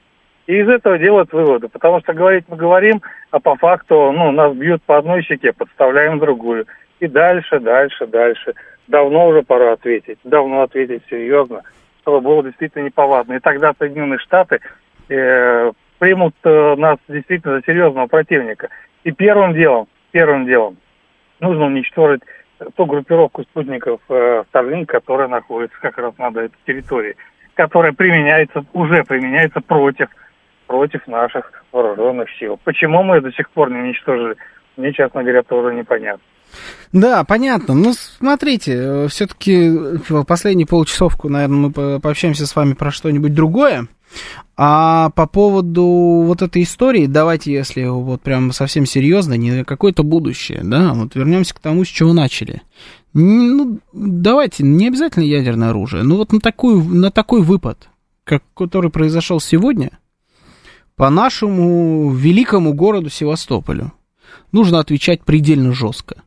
И из этого делают выводы. Потому что говорить мы говорим, а по факту, ну, нас бьют по одной щеке, подставляем другую. И дальше, дальше, дальше. Давно уже пора ответить. Давно ответить серьезно, чтобы было действительно неповадно. И тогда Соединенные Штаты э, примут э, нас действительно за серьезного противника. И первым делом, первым делом нужно уничтожить ту группировку спутников э, Starlink, которая находится как раз на этой территории, которая применяется, уже применяется против, против наших вооруженных сил. Почему мы до сих пор не уничтожили, мне, честно говоря, тоже непонятно. Да, понятно. Ну, смотрите, э, все-таки в последние полчасовку, наверное, мы пообщаемся с вами про что-нибудь другое. А по поводу вот этой истории, давайте, если вот прям совсем серьезно, не какое-то будущее, да, вот вернемся к тому, с чего начали. Ну, давайте, не обязательно ядерное оружие, но вот на, такую, на такой выпад, как, который произошел сегодня, по нашему великому городу Севастополю, нужно отвечать предельно жестко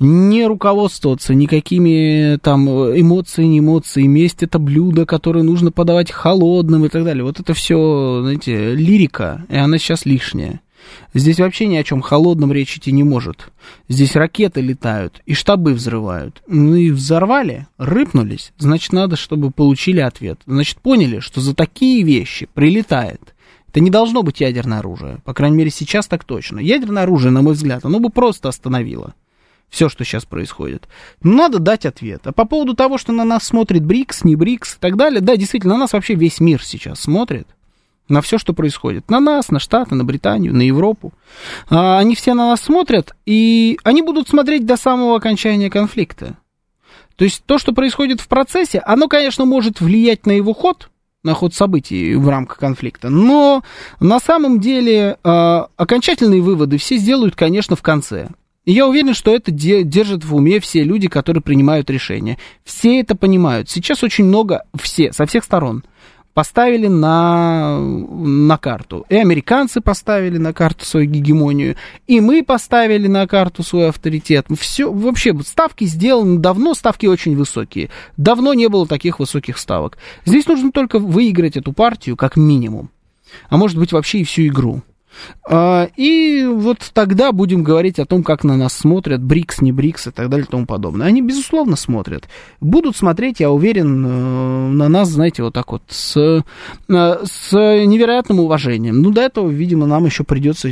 не руководствоваться никакими там эмоциями, эмоциями. Месть это блюдо, которое нужно подавать холодным и так далее. Вот это все, знаете, лирика, и она сейчас лишняя. Здесь вообще ни о чем холодном речь идти не может. Здесь ракеты летают и штабы взрывают. Ну и взорвали, рыпнулись, значит, надо, чтобы получили ответ. Значит, поняли, что за такие вещи прилетает. Это не должно быть ядерное оружие. По крайней мере, сейчас так точно. Ядерное оружие, на мой взгляд, оно бы просто остановило все, что сейчас происходит. Надо дать ответ. А по поводу того, что на нас смотрит БРИКС, не БРИКС и так далее, да, действительно, на нас вообще весь мир сейчас смотрит. На все, что происходит. На нас, на Штаты, на Британию, на Европу. А, они все на нас смотрят, и они будут смотреть до самого окончания конфликта. То есть то, что происходит в процессе, оно, конечно, может влиять на его ход, на ход событий в рамках конфликта. Но на самом деле э, окончательные выводы все сделают, конечно, в конце. И я уверен, что это держат в уме все люди, которые принимают решения. Все это понимают. Сейчас очень много, все, со всех сторон, поставили на, на карту. И американцы поставили на карту свою гегемонию, и мы поставили на карту свой авторитет. Все, вообще, ставки сделаны давно, ставки очень высокие. Давно не было таких высоких ставок. Здесь нужно только выиграть эту партию, как минимум. А может быть, вообще и всю игру. А, и вот тогда будем говорить о том, как на нас смотрят, БРИКС, не БРИКС и так далее и тому подобное. Они, безусловно, смотрят. Будут смотреть, я уверен, э, на нас, знаете, вот так вот, с, э, с невероятным уважением. Ну, до этого, видимо, нам еще придется,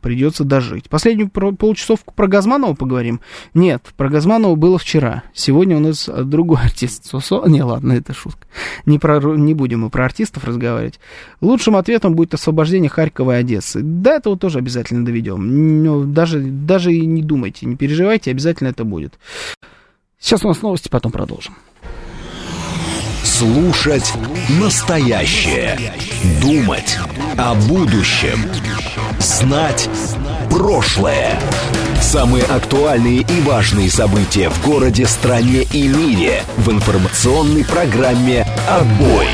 придется дожить. Последнюю полчасовку про Газманова поговорим? Нет, про Газманова было вчера. Сегодня у нас другой [LAUGHS] артист. Сосо... Не, ладно, это шутка. Не, про, не будем мы про артистов разговаривать. Лучшим ответом будет освобождение Харькова и Одессы. Одессы. До этого тоже обязательно доведем. Даже, даже и не думайте, не переживайте, обязательно это будет. Сейчас у нас новости, потом продолжим. Слушать настоящее. Думать о будущем. Знать прошлое. Самые актуальные и важные события в городе, стране и мире в информационной программе «Отбой».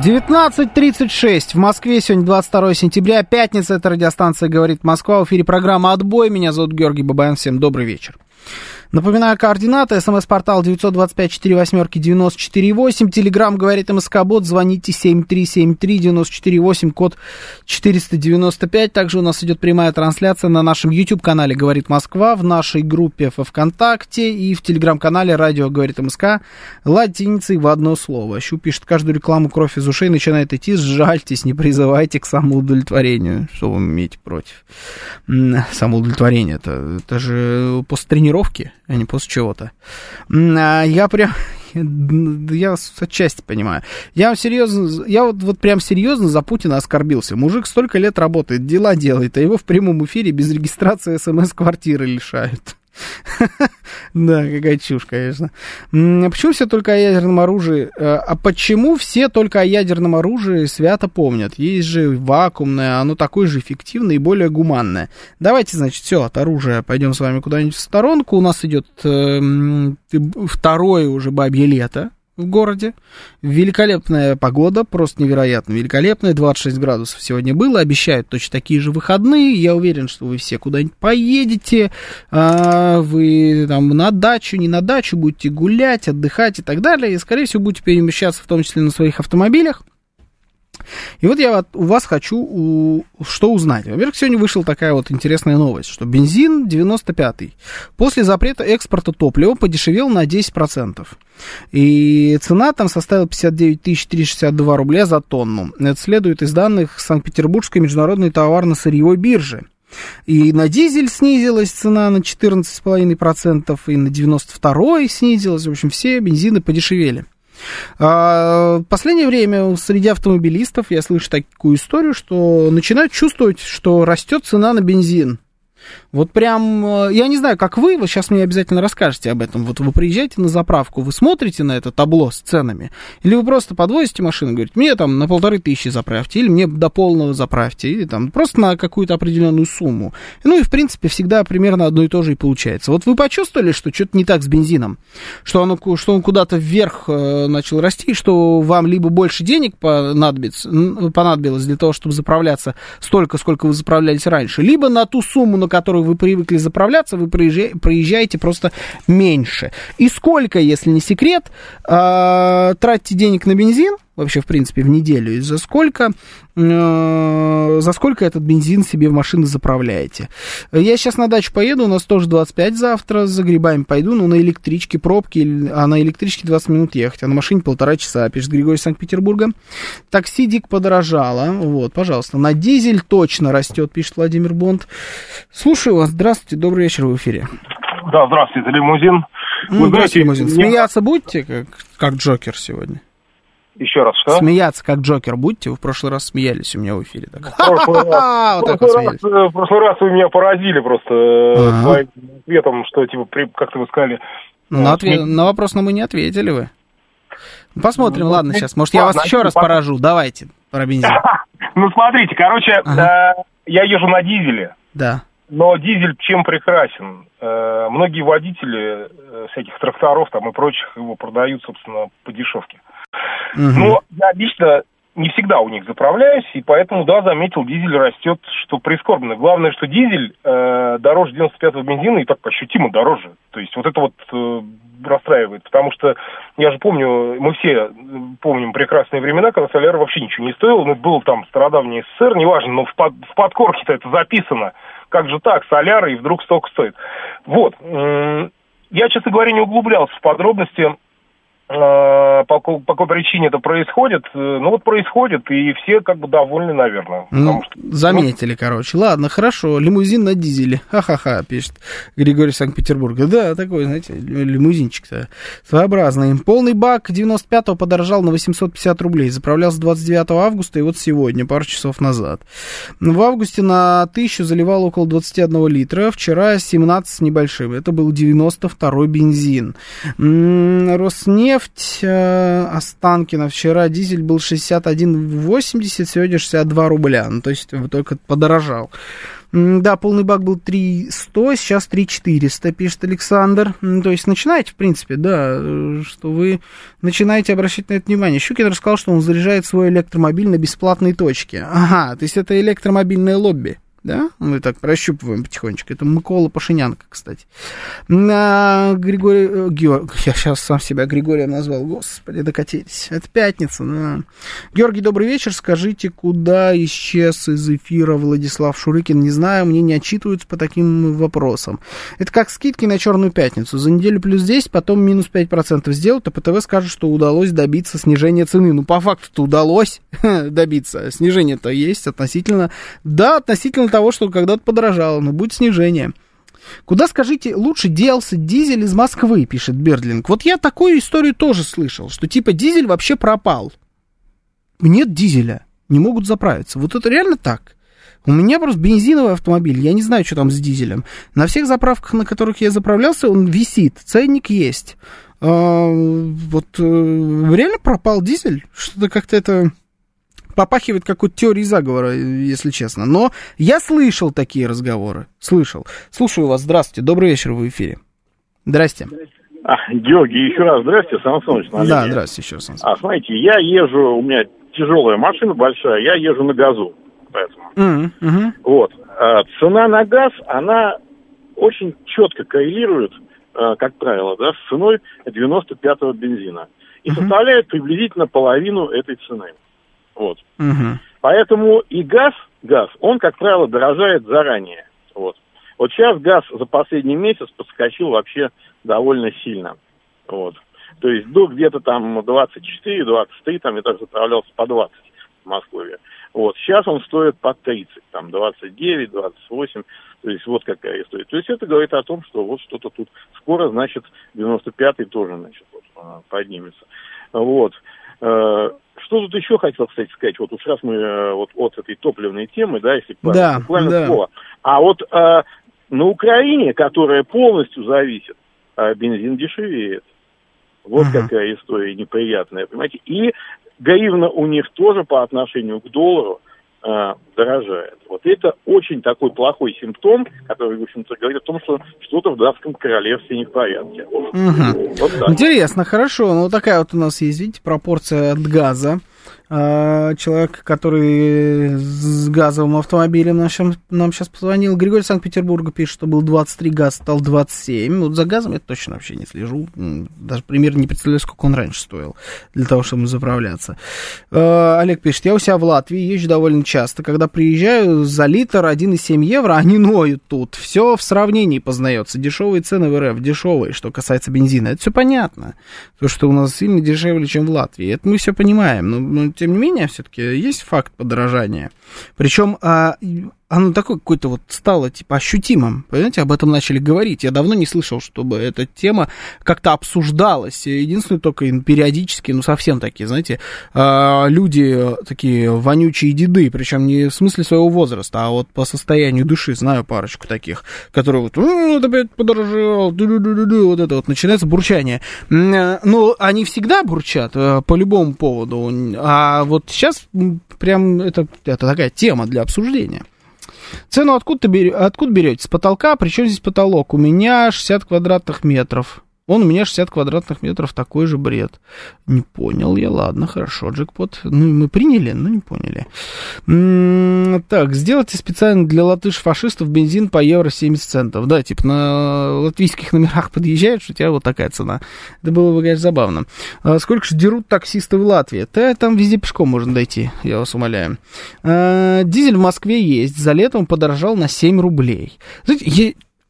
19.36 в Москве, сегодня 22 сентября, пятница, это радиостанция «Говорит Москва», в эфире программа «Отбой», меня зовут Георгий Бабаян, всем добрый вечер. Напоминаю, координаты. СМС-портал 925-48-94-8. Телеграмм говорит МСК-бот. Звоните 7373-94-8, код 495. Также у нас идет прямая трансляция на нашем YouTube-канале «Говорит Москва», в нашей группе во ВКонтакте и в Телеграм-канале «Радио говорит МСК» латиницей в одно слово. Щу пишет каждую рекламу «Кровь из ушей» начинает идти. Сжальтесь, не призывайте к самоудовлетворению. Что вы имеете против? Самоудовлетворение. Это, это же после тренировки а не после чего-то. А я прям, [LAUGHS] я отчасти понимаю. Я серьезно, я вот, вот прям серьезно за Путина оскорбился. Мужик столько лет работает, дела делает, а его в прямом эфире без регистрации смс-квартиры лишают. [LAUGHS] [LAUGHS] Да, какая чушь, конечно. Почему все только о ядерном оружии? Э, а почему все только о ядерном оружии свято помнят? Есть же вакуумное, оно такое же эффективное и более гуманное. Давайте, значит, все, от оружия пойдем с вами куда-нибудь в сторонку. У нас идет э, второе уже бабье лето. В городе. Великолепная погода, просто невероятно великолепная. 26 градусов сегодня было. Обещают точно такие же выходные. Я уверен, что вы все куда-нибудь поедете. А, вы там на дачу, не на дачу, будете гулять, отдыхать и так далее. И, скорее всего, будете перемещаться в том числе на своих автомобилях. И вот я у вас хочу у, что узнать. Во-первых, сегодня вышла такая вот интересная новость, что бензин 95-й после запрета экспорта топлива подешевел на 10%. И цена там составила 59 362 рубля за тонну. Это следует из данных Санкт-Петербургской международной товарно-сырьевой биржи. И на дизель снизилась цена на 14,5%, и на 92 снизилась. В общем, все бензины подешевели. А, в последнее время среди автомобилистов я слышу такую историю, что начинают чувствовать, что растет цена на бензин. Вот прям, э, я не знаю, как вы, вы сейчас мне обязательно расскажете об этом. Вот вы приезжаете на заправку, вы смотрите на это табло с ценами, или вы просто подвозите машину, говорите, мне там на полторы тысячи заправьте, или мне до полного заправьте, или там просто на какую-то определенную сумму. Ну и, в принципе, всегда примерно одно и то же и получается. Вот вы почувствовали, что что-то не так с бензином, что, оно, что он куда-то вверх э, начал расти, что вам либо больше денег понадобится, понадобилось для того, чтобы заправляться столько, сколько вы заправлялись раньше, либо на ту сумму, на которую вы привыкли заправляться, вы проезжаете просто меньше. И сколько, если не секрет, э, тратите денег на бензин, вообще, в принципе, в неделю, и за сколько, э, за сколько этот бензин себе в машину заправляете. Я сейчас на дачу поеду, у нас тоже 25 завтра, за грибами пойду, но на электричке пробки, а на электричке 20 минут ехать, а на машине полтора часа, пишет Григорий Санкт-Петербурга. Такси дик подорожало, вот, пожалуйста. На дизель точно растет, пишет Владимир Бонд. Слушаю вас, здравствуйте, добрый вечер в эфире. Да, здравствуйте, это лимузин. Ну, Вы знаете, лимузин. Смеяться будете, как, как Джокер сегодня? Еще раз, что? Смеяться, как Джокер будьте. Вы в прошлый раз смеялись у меня в эфире. Так. В прошлый раз вы меня поразили просто э, своим ответом, что, типа, как-то вы сказали... Ну, на вопрос но мы не ответили вы. Посмотрим, ну, ладно, сейчас. Может, я вас еще раз поражу. Давайте про бензин. [LAUGHS] Ну, смотрите, короче, э, я езжу на дизеле. Да. Но дизель чем прекрасен? Э, многие водители всяких тракторов там и прочих его продают, собственно, по дешевке. Угу. Но я лично не всегда у них заправляюсь, и поэтому, да, заметил, дизель растет, что прискорбно. Главное, что дизель э, дороже 95-го бензина и так ощутимо дороже. То есть вот это вот э, расстраивает, потому что я же помню, мы все помним прекрасные времена, когда соляр вообще ничего не стоил, ну, был там стародавний СССР, неважно, но в, под, в подкорке-то это записано. Как же так, соляр и вдруг столько стоит. Вот. Я, честно говоря, не углублялся в подробности Э, по, по какой причине это происходит, э, ну вот происходит, и все как бы довольны, наверное. Ну, что, заметили, ну... короче. Ладно, хорошо, лимузин на дизеле. Ха-ха-ха, пишет Григорий Санкт-Петербурга. Да, такой, знаете, лимузинчик-то своеобразный. Полный бак 95-го подорожал на 850 рублей. Заправлялся 29 августа, и вот сегодня, пару часов назад. В августе на 1000 заливал около 21 литра, вчера 17 с небольшим. Это был 92-й бензин. Роснефть нефть э, Останкина. Вчера дизель был 61,80, сегодня 62 рубля. Ну, то есть только подорожал. Да, полный бак был 300, сейчас 3400, пишет Александр. То есть начинаете, в принципе, да, что вы начинаете обращать на это внимание. Щукин рассказал, что он заряжает свой электромобиль на бесплатной точке. Ага, то есть это электромобильное лобби да? Мы так прощупываем потихонечку. Это Микола Пашинянка, кстати. На Григорий... Э, Георг... Я сейчас сам себя Григорием назвал. Господи, докатились. Это пятница, да. Георгий, добрый вечер. Скажите, куда исчез из эфира Владислав Шурыкин? Не знаю, мне не отчитываются по таким вопросам. Это как скидки на Черную пятницу. За неделю плюс 10, потом минус 5% сделают, а ПТВ скажет, что удалось добиться снижения цены. Ну, по факту-то удалось [LAUGHS] добиться. Снижение-то есть относительно... Да, относительно того, что когда-то подорожало, но будет снижение. Куда, скажите, лучше делся дизель из Москвы, пишет Бердлинг. Вот я такую историю тоже слышал, что типа дизель вообще пропал. Нет дизеля, не могут заправиться. Вот это реально так. У меня просто бензиновый автомобиль, я не знаю, что там с дизелем. На всех заправках, на которых я заправлялся, он висит, ценник есть. А, вот э, реально пропал дизель? Что-то как-то это попахивает какой-то теорией заговора, если честно. Но я слышал такие разговоры. Слышал. Слушаю вас. Здравствуйте. Добрый вечер в эфире. Здрасте. А, Георгий, еще раз здравствуйте, Сан. Да, здравствуйте еще раз, Сан А, смотрите, я езжу, у меня тяжелая машина большая, я езжу на газу, поэтому. Mm-hmm. Вот. А, цена на газ, она очень четко коррелирует, а, как правило, да, с ценой 95-го бензина. И mm-hmm. составляет приблизительно половину этой цены. Вот. Mm-hmm. Поэтому и газ, газ, он, как правило, дорожает заранее. Вот. Вот сейчас газ за последний месяц подскочил вообще довольно сильно. Вот. То есть до где-то там 24-23, там я даже заправлялся по 20 в Москве. Вот. Сейчас он стоит по 30, там 29, 28, то есть вот какая история. То есть это говорит о том, что вот что-то тут скоро, значит, 95-й тоже, значит, вот, поднимется. Вот. Что тут еще хотел, кстати, сказать? Вот уж раз мы э, вот от этой топливной темы, да, если да, буквально да. слово. А вот э, на Украине, которая полностью зависит, э, бензин дешевеет. Вот uh-huh. какая история неприятная, понимаете? И гривна у них тоже по отношению к доллару э, дорожает. Вот это очень такой плохой симптом, который, в общем-то, говорит о том, что что-то в датском королевстве не в порядке. Угу. Вот Интересно, хорошо. Ну, такая вот у нас есть, видите, пропорция от газа. А, человек, который с газовым автомобилем нам, нам сейчас позвонил. Григорий Санкт-Петербурга пишет, что был 23 газ, стал 27. Вот за газом я точно вообще не слежу. Даже примерно не представляю, сколько он раньше стоил для того, чтобы заправляться. А, Олег пишет, я у себя в Латвии езжу довольно часто. Когда приезжаю, за литр 1,7 евро, они ноют тут. Все в сравнении познается. Дешевые цены в РФ, дешевые, что касается бензина. Это все понятно. То, что у нас сильно дешевле, чем в Латвии. Это мы все понимаем. Но, но тем не менее, все-таки есть факт подорожания. Причем а, оно такое какое-то вот стало, типа, ощутимым. Понимаете, об этом начали говорить. Я давно не слышал, чтобы эта тема как-то обсуждалась. Единственное, только периодически, ну, совсем такие, знаете, а, люди такие вонючие деды, причем не в смысле своего возраста, а вот по состоянию души, знаю парочку таких, которые вот, вот опять подорожал, вот это вот начинается бурчание. Ну, они всегда бурчат э, по любому поводу, а вот сейчас прям это, это такая тема для обсуждения. Цену откуда, берете, откуда берете? С потолка? Причем здесь потолок? У меня 60 квадратных метров. Он у меня 60 квадратных метров, такой же бред. Не понял я, ладно, хорошо, джекпот. Ну, мы приняли, но не поняли. М-м, так, сделайте специально для латыш-фашистов бензин по евро 70 центов. Да, типа на латвийских номерах подъезжаешь, у тебя вот такая цена. Это было бы, конечно, забавно. А сколько же дерут таксисты в Латвии? Да, там везде пешком можно дойти, я вас умоляю. А, дизель в Москве есть, за летом подорожал на 7 рублей. Знаете,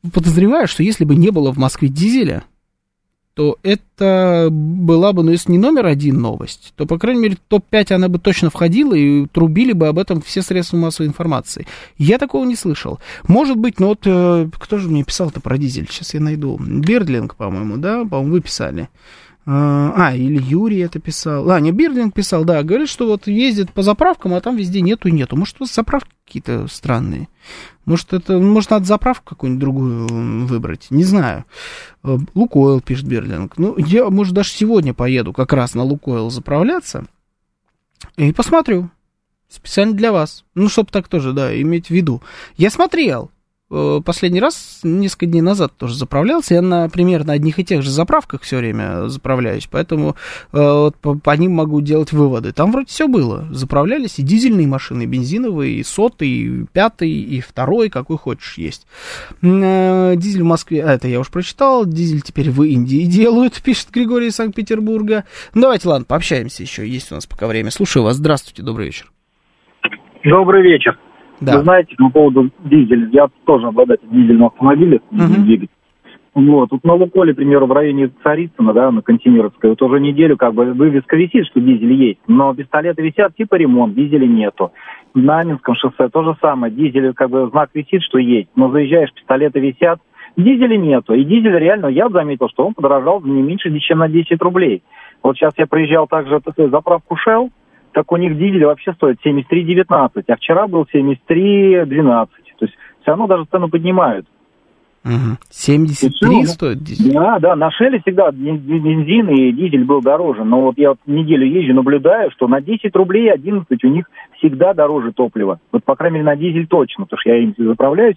я подозреваю, что если бы не было в Москве дизеля, то это была бы, ну, если не номер один новость, то, по крайней мере, топ-5 она бы точно входила, и трубили бы об этом все средства массовой информации. Я такого не слышал. Может быть, ну вот, э, кто же мне писал-то про дизель? Сейчас я найду. Бердлинг, по-моему, да? По-моему, вы писали. А, а, или Юрий это писал. А, не, Бирлинг писал, да. Говорит, что вот ездит по заправкам, а там везде нету и нету. Может, у вас заправки какие-то странные? Может, это, может, надо заправку какую-нибудь другую выбрать? Не знаю. Э, Лукойл, пишет Берлинг. Ну, я, может, даже сегодня поеду как раз на Лукойл заправляться и посмотрю. Специально для вас. Ну, чтобы так тоже, да, иметь в виду. Я смотрел. Э, последний раз, несколько дней назад тоже заправлялся. Я на примерно одних и тех же заправках все время заправляюсь, поэтому э, вот по, по ним могу делать выводы. Там вроде все было. Заправлялись и дизельные машины, и бензиновые, и сотый, и пятый, и второй, какой хочешь есть. Э, дизель в Москве, а, это я уж прочитал, дизель теперь в Индии [LAUGHS] делают, пишет Григорий из Санкт-Петербурга. Давайте, ладно, пообщаемся еще, есть у нас пока время. Слушаю вас, здравствуйте, добрый вечер. Добрый вечер. Да. Вы знаете, по поводу дизеля, я тоже обладатель дизельного автомобиля, uh-huh. двигатель. Вот, тут на Луколе, к примеру, в районе Царицына, да, на Кантемировской, вот уже неделю как бы вывеска висит, что дизель есть, но пистолеты висят, типа ремонт, дизеля нету. На Аминском шоссе то же самое, дизель как бы знак висит, что есть, но заезжаешь, пистолеты висят, дизеля нету. И дизель реально, я заметил, что он подорожал не меньше, чем на 10 рублей. Вот сейчас я проезжал также заправку Shell, так у них дизель вообще стоит 73,19, а вчера был 73,12. То есть все равно даже цену поднимают. Угу. 73 есть, стоит дизель? Да, да, на Шеле всегда бензин и дизель был дороже. Но вот я вот неделю езжу, наблюдаю, что на 10 рублей 11 у них всегда дороже топлива. Вот, по крайней мере, на дизель точно, потому что я им заправляюсь.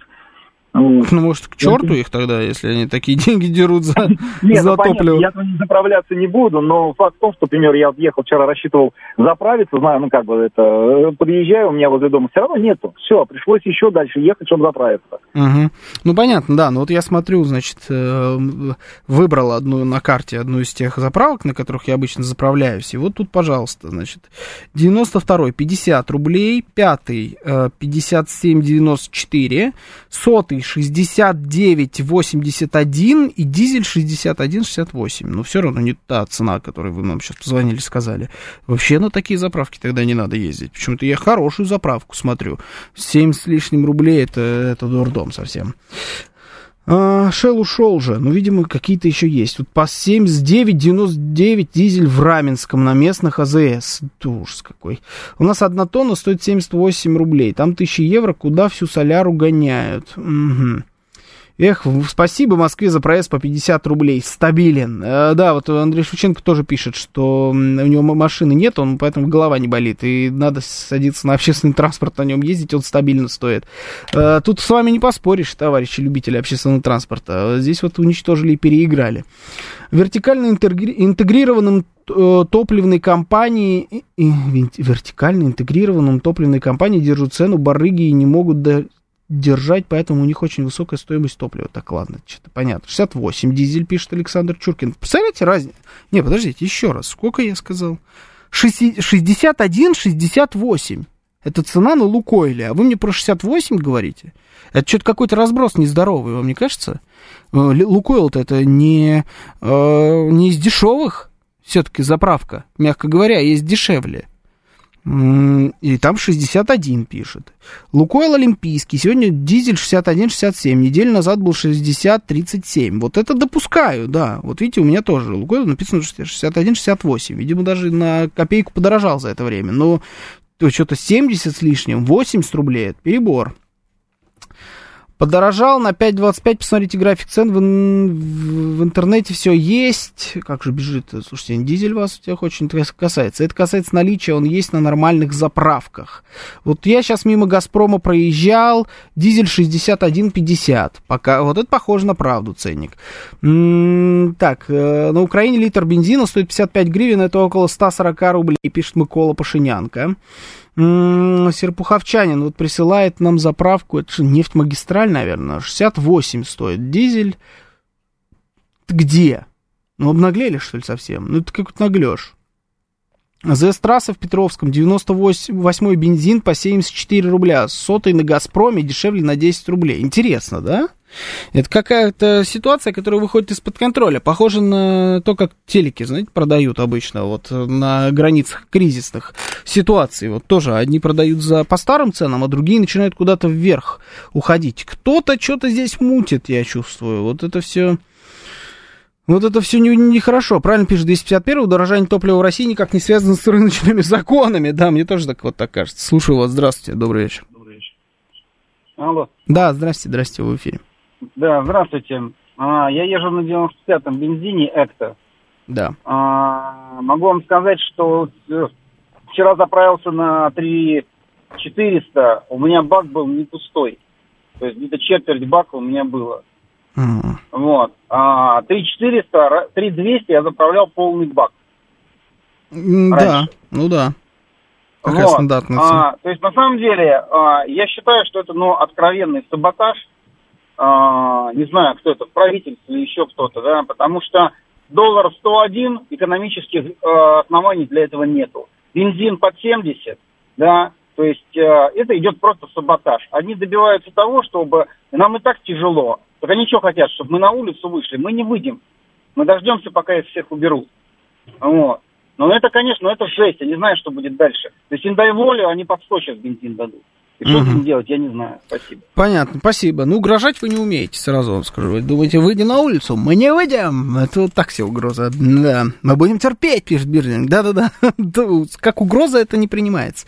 Ну, может, к черту их тогда, если они такие [LAUGHS] деньги дерут за, Нет, за ну, топливо? Понятно, я заправляться не буду, но факт в том, что, например, я ехал вчера, рассчитывал заправиться, знаю, ну, как бы это, э, подъезжаю, у меня возле дома все равно нету. Все, пришлось еще дальше ехать, чтобы заправиться. Угу. Ну, понятно, да. Ну, вот я смотрю, значит, э, выбрал одну на карте, одну из тех заправок, на которых я обычно заправляюсь. И вот тут, пожалуйста, значит, 92-й 50 рублей, 5-й 57,94, сотый 69,81 и дизель 61,68. Но все равно не та цена, которую вы нам сейчас позвонили, сказали. Вообще на такие заправки тогда не надо ездить. Почему-то я хорошую заправку смотрю. 7 с лишним рублей это, это дурдом совсем. А, Шел ушел же, ну, видимо, какие-то еще есть. Вот по 79,99 дизель в Раменском на местных АЗС. Ужас какой. У нас одна тонна стоит 78 рублей. Там 1000 евро, куда всю соляру гоняют. Угу. Эх, спасибо Москве за проезд по 50 рублей. Стабилен. Э, да, вот Андрей Шевченко тоже пишет, что у него машины нет, он поэтому голова не болит. И надо садиться на общественный транспорт, на нем ездить, он стабильно стоит. Э, тут с вами не поспоришь, товарищи любители общественного транспорта. Здесь вот уничтожили и переиграли. Вертикально интегрированным э, топливной компании, вертикально интегрированным топливной компании держат цену барыги и не могут держать, поэтому у них очень высокая стоимость топлива. Так, ладно, что-то понятно. 68 дизель, пишет Александр Чуркин. Представляете разницу? Не, подождите, еще раз. Сколько я сказал? 61, 68. Это цена на Лукойле. А вы мне про 68 говорите? Это что-то какой-то разброс нездоровый, вам не кажется? Э, Лукойл-то это не, э, не из дешевых все-таки заправка. Мягко говоря, есть дешевле. И там 61 пишет. Лукойл Олимпийский. Сегодня дизель 61-67. Неделю назад был 60-37. Вот это допускаю, да. Вот видите, у меня тоже Лукойл написано 61-68. Видимо, даже на копейку подорожал за это время. Но что-то 70 с лишним, 80 рублей. Перебор. Подорожал на 5.25, посмотрите график цен, в, в, интернете все есть. Как же бежит, слушайте, дизель вас всех очень касается. Это касается наличия, он есть на нормальных заправках. Вот я сейчас мимо Газпрома проезжал, дизель 61.50. Пока, вот это похоже на правду ценник. М-м, так, э, на Украине литр бензина стоит 55 гривен, это около 140 рублей, пишет Микола Пашинянка. Серпуховчанин вот присылает нам заправку, это нефть-магистраль, наверное, 68 стоит дизель. Где? Ну, обнаглели, что ли, совсем? Ну, это какой-то наглешь. ЗС-трасса в Петровском, 98 бензин по 74 рубля, сотый на Газпроме дешевле на 10 рублей. Интересно, да? Это какая-то ситуация, которая выходит из-под контроля. Похоже на то, как телеки, знаете, продают обычно вот на границах кризисных ситуаций. Вот тоже одни продают за по старым ценам, а другие начинают куда-то вверх уходить. Кто-то что-то здесь мутит, я чувствую. Вот это все... Вот это все нехорошо. Не, не Правильно пишет 251 удорожание топлива в России никак не связано с рыночными [LAUGHS] законами. Да, мне тоже так вот так кажется. Слушаю вас. Здравствуйте. Добрый вечер. Добрый вечер. Алло. Да, здрасте, здрасте, в эфире. Да, здравствуйте. А, я езжу на 95-м бензине Экто. Да. А, могу вам сказать, что вчера заправился на 3 400, у меня бак был не пустой. То есть где-то четверть бака у меня было. Mm. Вот. А 3400, 3200 я заправлял полный бак. Да, ну да. Какая вот. стандартная цена? А, то есть на самом деле а, я считаю, что это ну, откровенный саботаж не знаю, кто это, правительство или еще кто-то, да, потому что доллар 101, экономических э, оснований для этого нету. Бензин под 70, да, то есть э, это идет просто саботаж. Они добиваются того, чтобы нам и так тяжело. Так они что хотят, чтобы мы на улицу вышли? Мы не выйдем. Мы дождемся, пока их всех уберут. Вот. Но это, конечно, это жесть. Я не знаю, что будет дальше. То есть им дай волю, они под 100 сейчас бензин дадут. И что угу. с ним делать, я не знаю. Спасибо. Понятно, спасибо. Ну, угрожать вы не умеете, сразу вам скажу. Вы думаете, выйдем на улицу? Мы не выйдем. Это вот так все угроза. Да. Мы будем терпеть, пишет Бирдинг. Да-да-да. [LAUGHS] Как угроза это не принимается.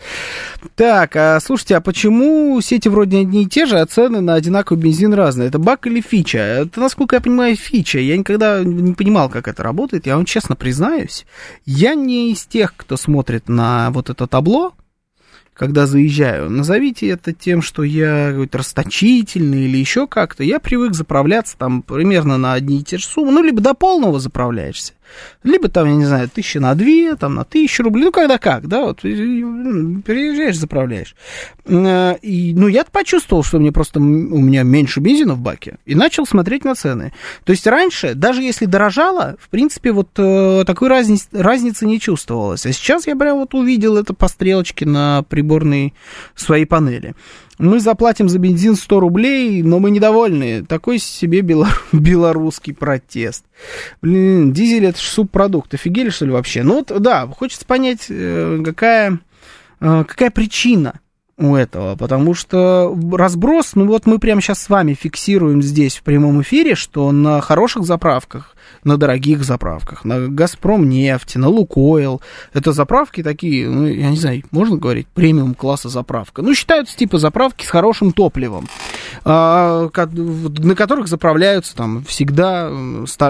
Так, а слушайте, а почему сети вроде одни и те же, а цены на одинаковый бензин разные? Это баг или фича? Это, насколько я понимаю, фича. Я никогда не понимал, как это работает. Я вам честно признаюсь. Я не из тех, кто смотрит на вот это табло, когда заезжаю. Назовите это тем, что я какой-то расточительный или еще как-то. Я привык заправляться там примерно на одни и те же суммы. Ну, либо до полного заправляешься, либо там, я не знаю, тысяча на две, там на тысячу рублей, ну, когда как, да, вот, переезжаешь, заправляешь. Э, и, ну, я почувствовал, что мне просто, у меня меньше бензина в баке, и начал смотреть на цены. То есть раньше, даже если дорожало, в принципе, вот э, такой разницы, разницы не чувствовалось. А сейчас я прям вот увидел это по стрелочке на приборной своей панели мы заплатим за бензин 100 рублей, но мы недовольны. Такой себе белор... [LAUGHS] белорусский протест. Блин, дизель это же субпродукт. Офигели, что ли, вообще? Ну вот, да, хочется понять, э, какая, э, какая причина у этого, потому что разброс, ну вот мы прямо сейчас с вами фиксируем здесь в прямом эфире, что на хороших заправках на дорогих заправках, на Газпром нефть, на Лукойл. Это заправки такие, ну, я не знаю, можно говорить, премиум класса заправка. Ну, считаются типа заправки с хорошим топливом, а, на которых заправляются там всегда,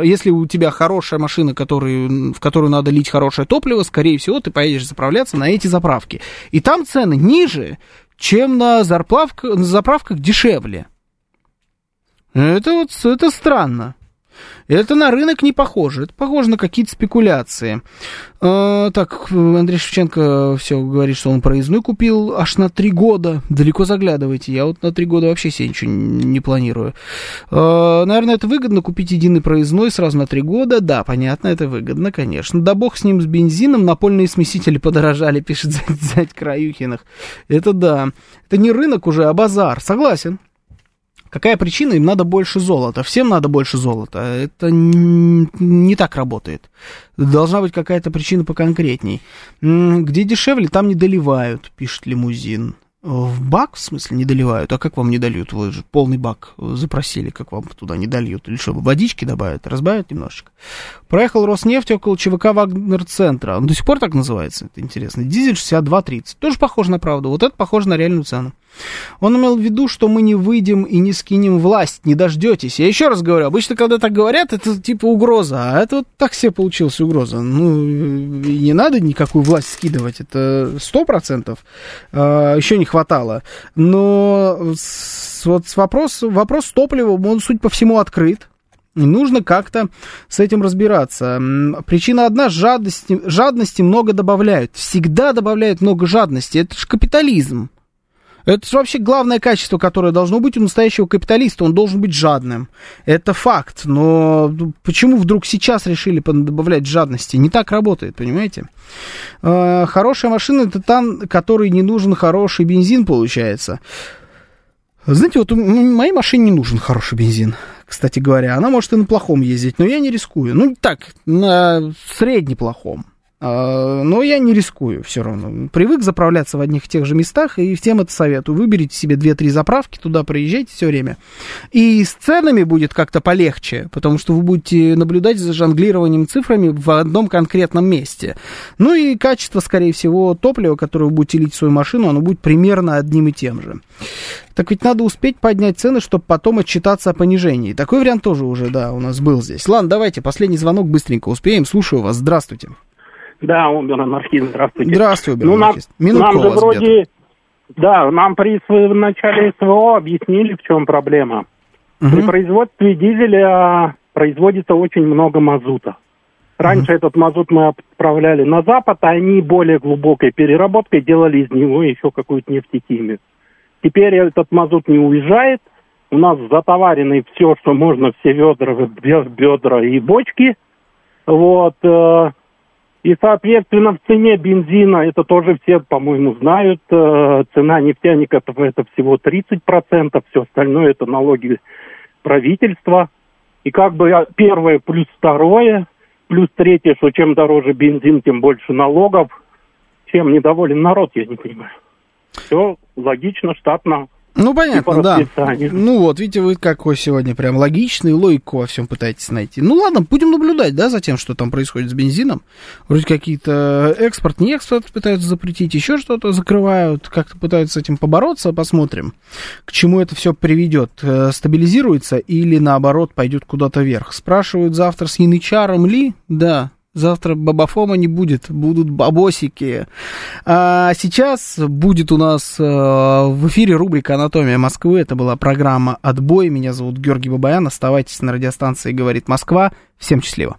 если у тебя хорошая машина, который, в которую надо лить хорошее топливо, скорее всего, ты поедешь заправляться на эти заправки. И там цены ниже, чем на, заправках, на заправках дешевле. Это вот это странно. Это на рынок не похоже. Это похоже на какие-то спекуляции. А, так, Андрей Шевченко все говорит, что он проездной купил аж на три года. Далеко заглядывайте. Я вот на три года вообще себе ничего не планирую. А, наверное, это выгодно купить единый проездной сразу на три года. Да, понятно, это выгодно, конечно. Да бог с ним, с бензином. Напольные смесители подорожали, [LAUGHS] пишет Зять Краюхиных. Это да. Это не рынок уже, а базар. Согласен. Какая причина? Им надо больше золота. Всем надо больше золота. Это не так работает. Должна быть какая-то причина поконкретней. Где дешевле, там не доливают, пишет лимузин. В бак, в смысле, не доливают? А как вам не дольют? Вы же полный бак запросили, как вам туда не дольют? Или что, водички добавят, разбавят немножечко? Проехал Роснефть около ЧВК Вагнер-центра. Он до сих пор так называется, это интересно. Дизель 62.30. Тоже похоже на правду. Вот это похоже на реальную цену. Он имел в виду, что мы не выйдем и не скинем власть, не дождетесь. Я еще раз говорю, обычно, когда так говорят, это типа угроза, а это вот так себе получилась угроза. Ну, не надо никакую власть скидывать, это сто процентов. А, еще не хватало. Но вот вопрос, вопрос с топливом, он, судя по всему, открыт. Нужно как-то с этим разбираться. Причина одна, жадности, жадности много добавляют. Всегда добавляют много жадности. Это же капитализм. Это вообще главное качество, которое должно быть у настоящего капиталиста. Он должен быть жадным. Это факт. Но почему вдруг сейчас решили добавлять жадности? Не так работает, понимаете? А, хорошая машина это та, которой не нужен хороший бензин, получается. Знаете, вот моей машине не нужен хороший бензин, кстати говоря. Она может и на плохом ездить, но я не рискую. Ну, так, на среднеплохом. А, но я не рискую все равно. Привык заправляться в одних и тех же местах, и всем это советую. Выберите себе 2-3 заправки, туда проезжайте все время. И с ценами будет как-то полегче, потому что вы будете наблюдать за жонглированием цифрами в одном конкретном месте. Ну и качество, скорее всего, топлива, которое вы будете лить в свою машину, оно будет примерно одним и тем же. Так ведь надо успеть поднять цены, чтобы потом отчитаться о понижении. Такой вариант тоже уже, да, у нас был здесь. Ладно, давайте, последний звонок быстренько успеем. Слушаю вас. Здравствуйте. Да, Убер анархист, здравствуйте. Здравствуй, Убер ну, нам, нам же вроде, да, нам при в начале СВО объяснили, в чем проблема. Угу. При производстве дизеля производится очень много мазута. Раньше угу. этот мазут мы отправляли на Запад, а они более глубокой переработкой делали из него еще какую-то нефтехимию. Теперь этот мазут не уезжает, у нас затоварены все, что можно, все ведра, бедра и бочки. Вот, э, и, соответственно, в цене бензина, это тоже все, по-моему, знают, э, цена нефтяников это всего 30%, все остальное это налоги правительства. И как бы первое плюс второе, плюс третье, что чем дороже бензин, тем больше налогов. Чем недоволен народ, я не понимаю. Все логично, штатно. Ну, понятно, да. Ну вот, видите, вы какой сегодня прям логичный, логику во всем пытаетесь найти. Ну ладно, будем наблюдать, да, за тем, что там происходит с бензином. Вроде какие-то экспорт, не экспорт пытаются запретить, еще что-то закрывают, как-то пытаются с этим побороться, посмотрим, к чему это все приведет. Э, стабилизируется или наоборот пойдет куда-то вверх. Спрашивают завтра с Янычаром ли? Да, Завтра бабафома не будет, будут бабосики. А сейчас будет у нас э, в эфире рубрика «Анатомия Москвы». Это была программа «Отбой». Меня зовут Георгий Бабаян. Оставайтесь на радиостанции «Говорит Москва». Всем счастливо.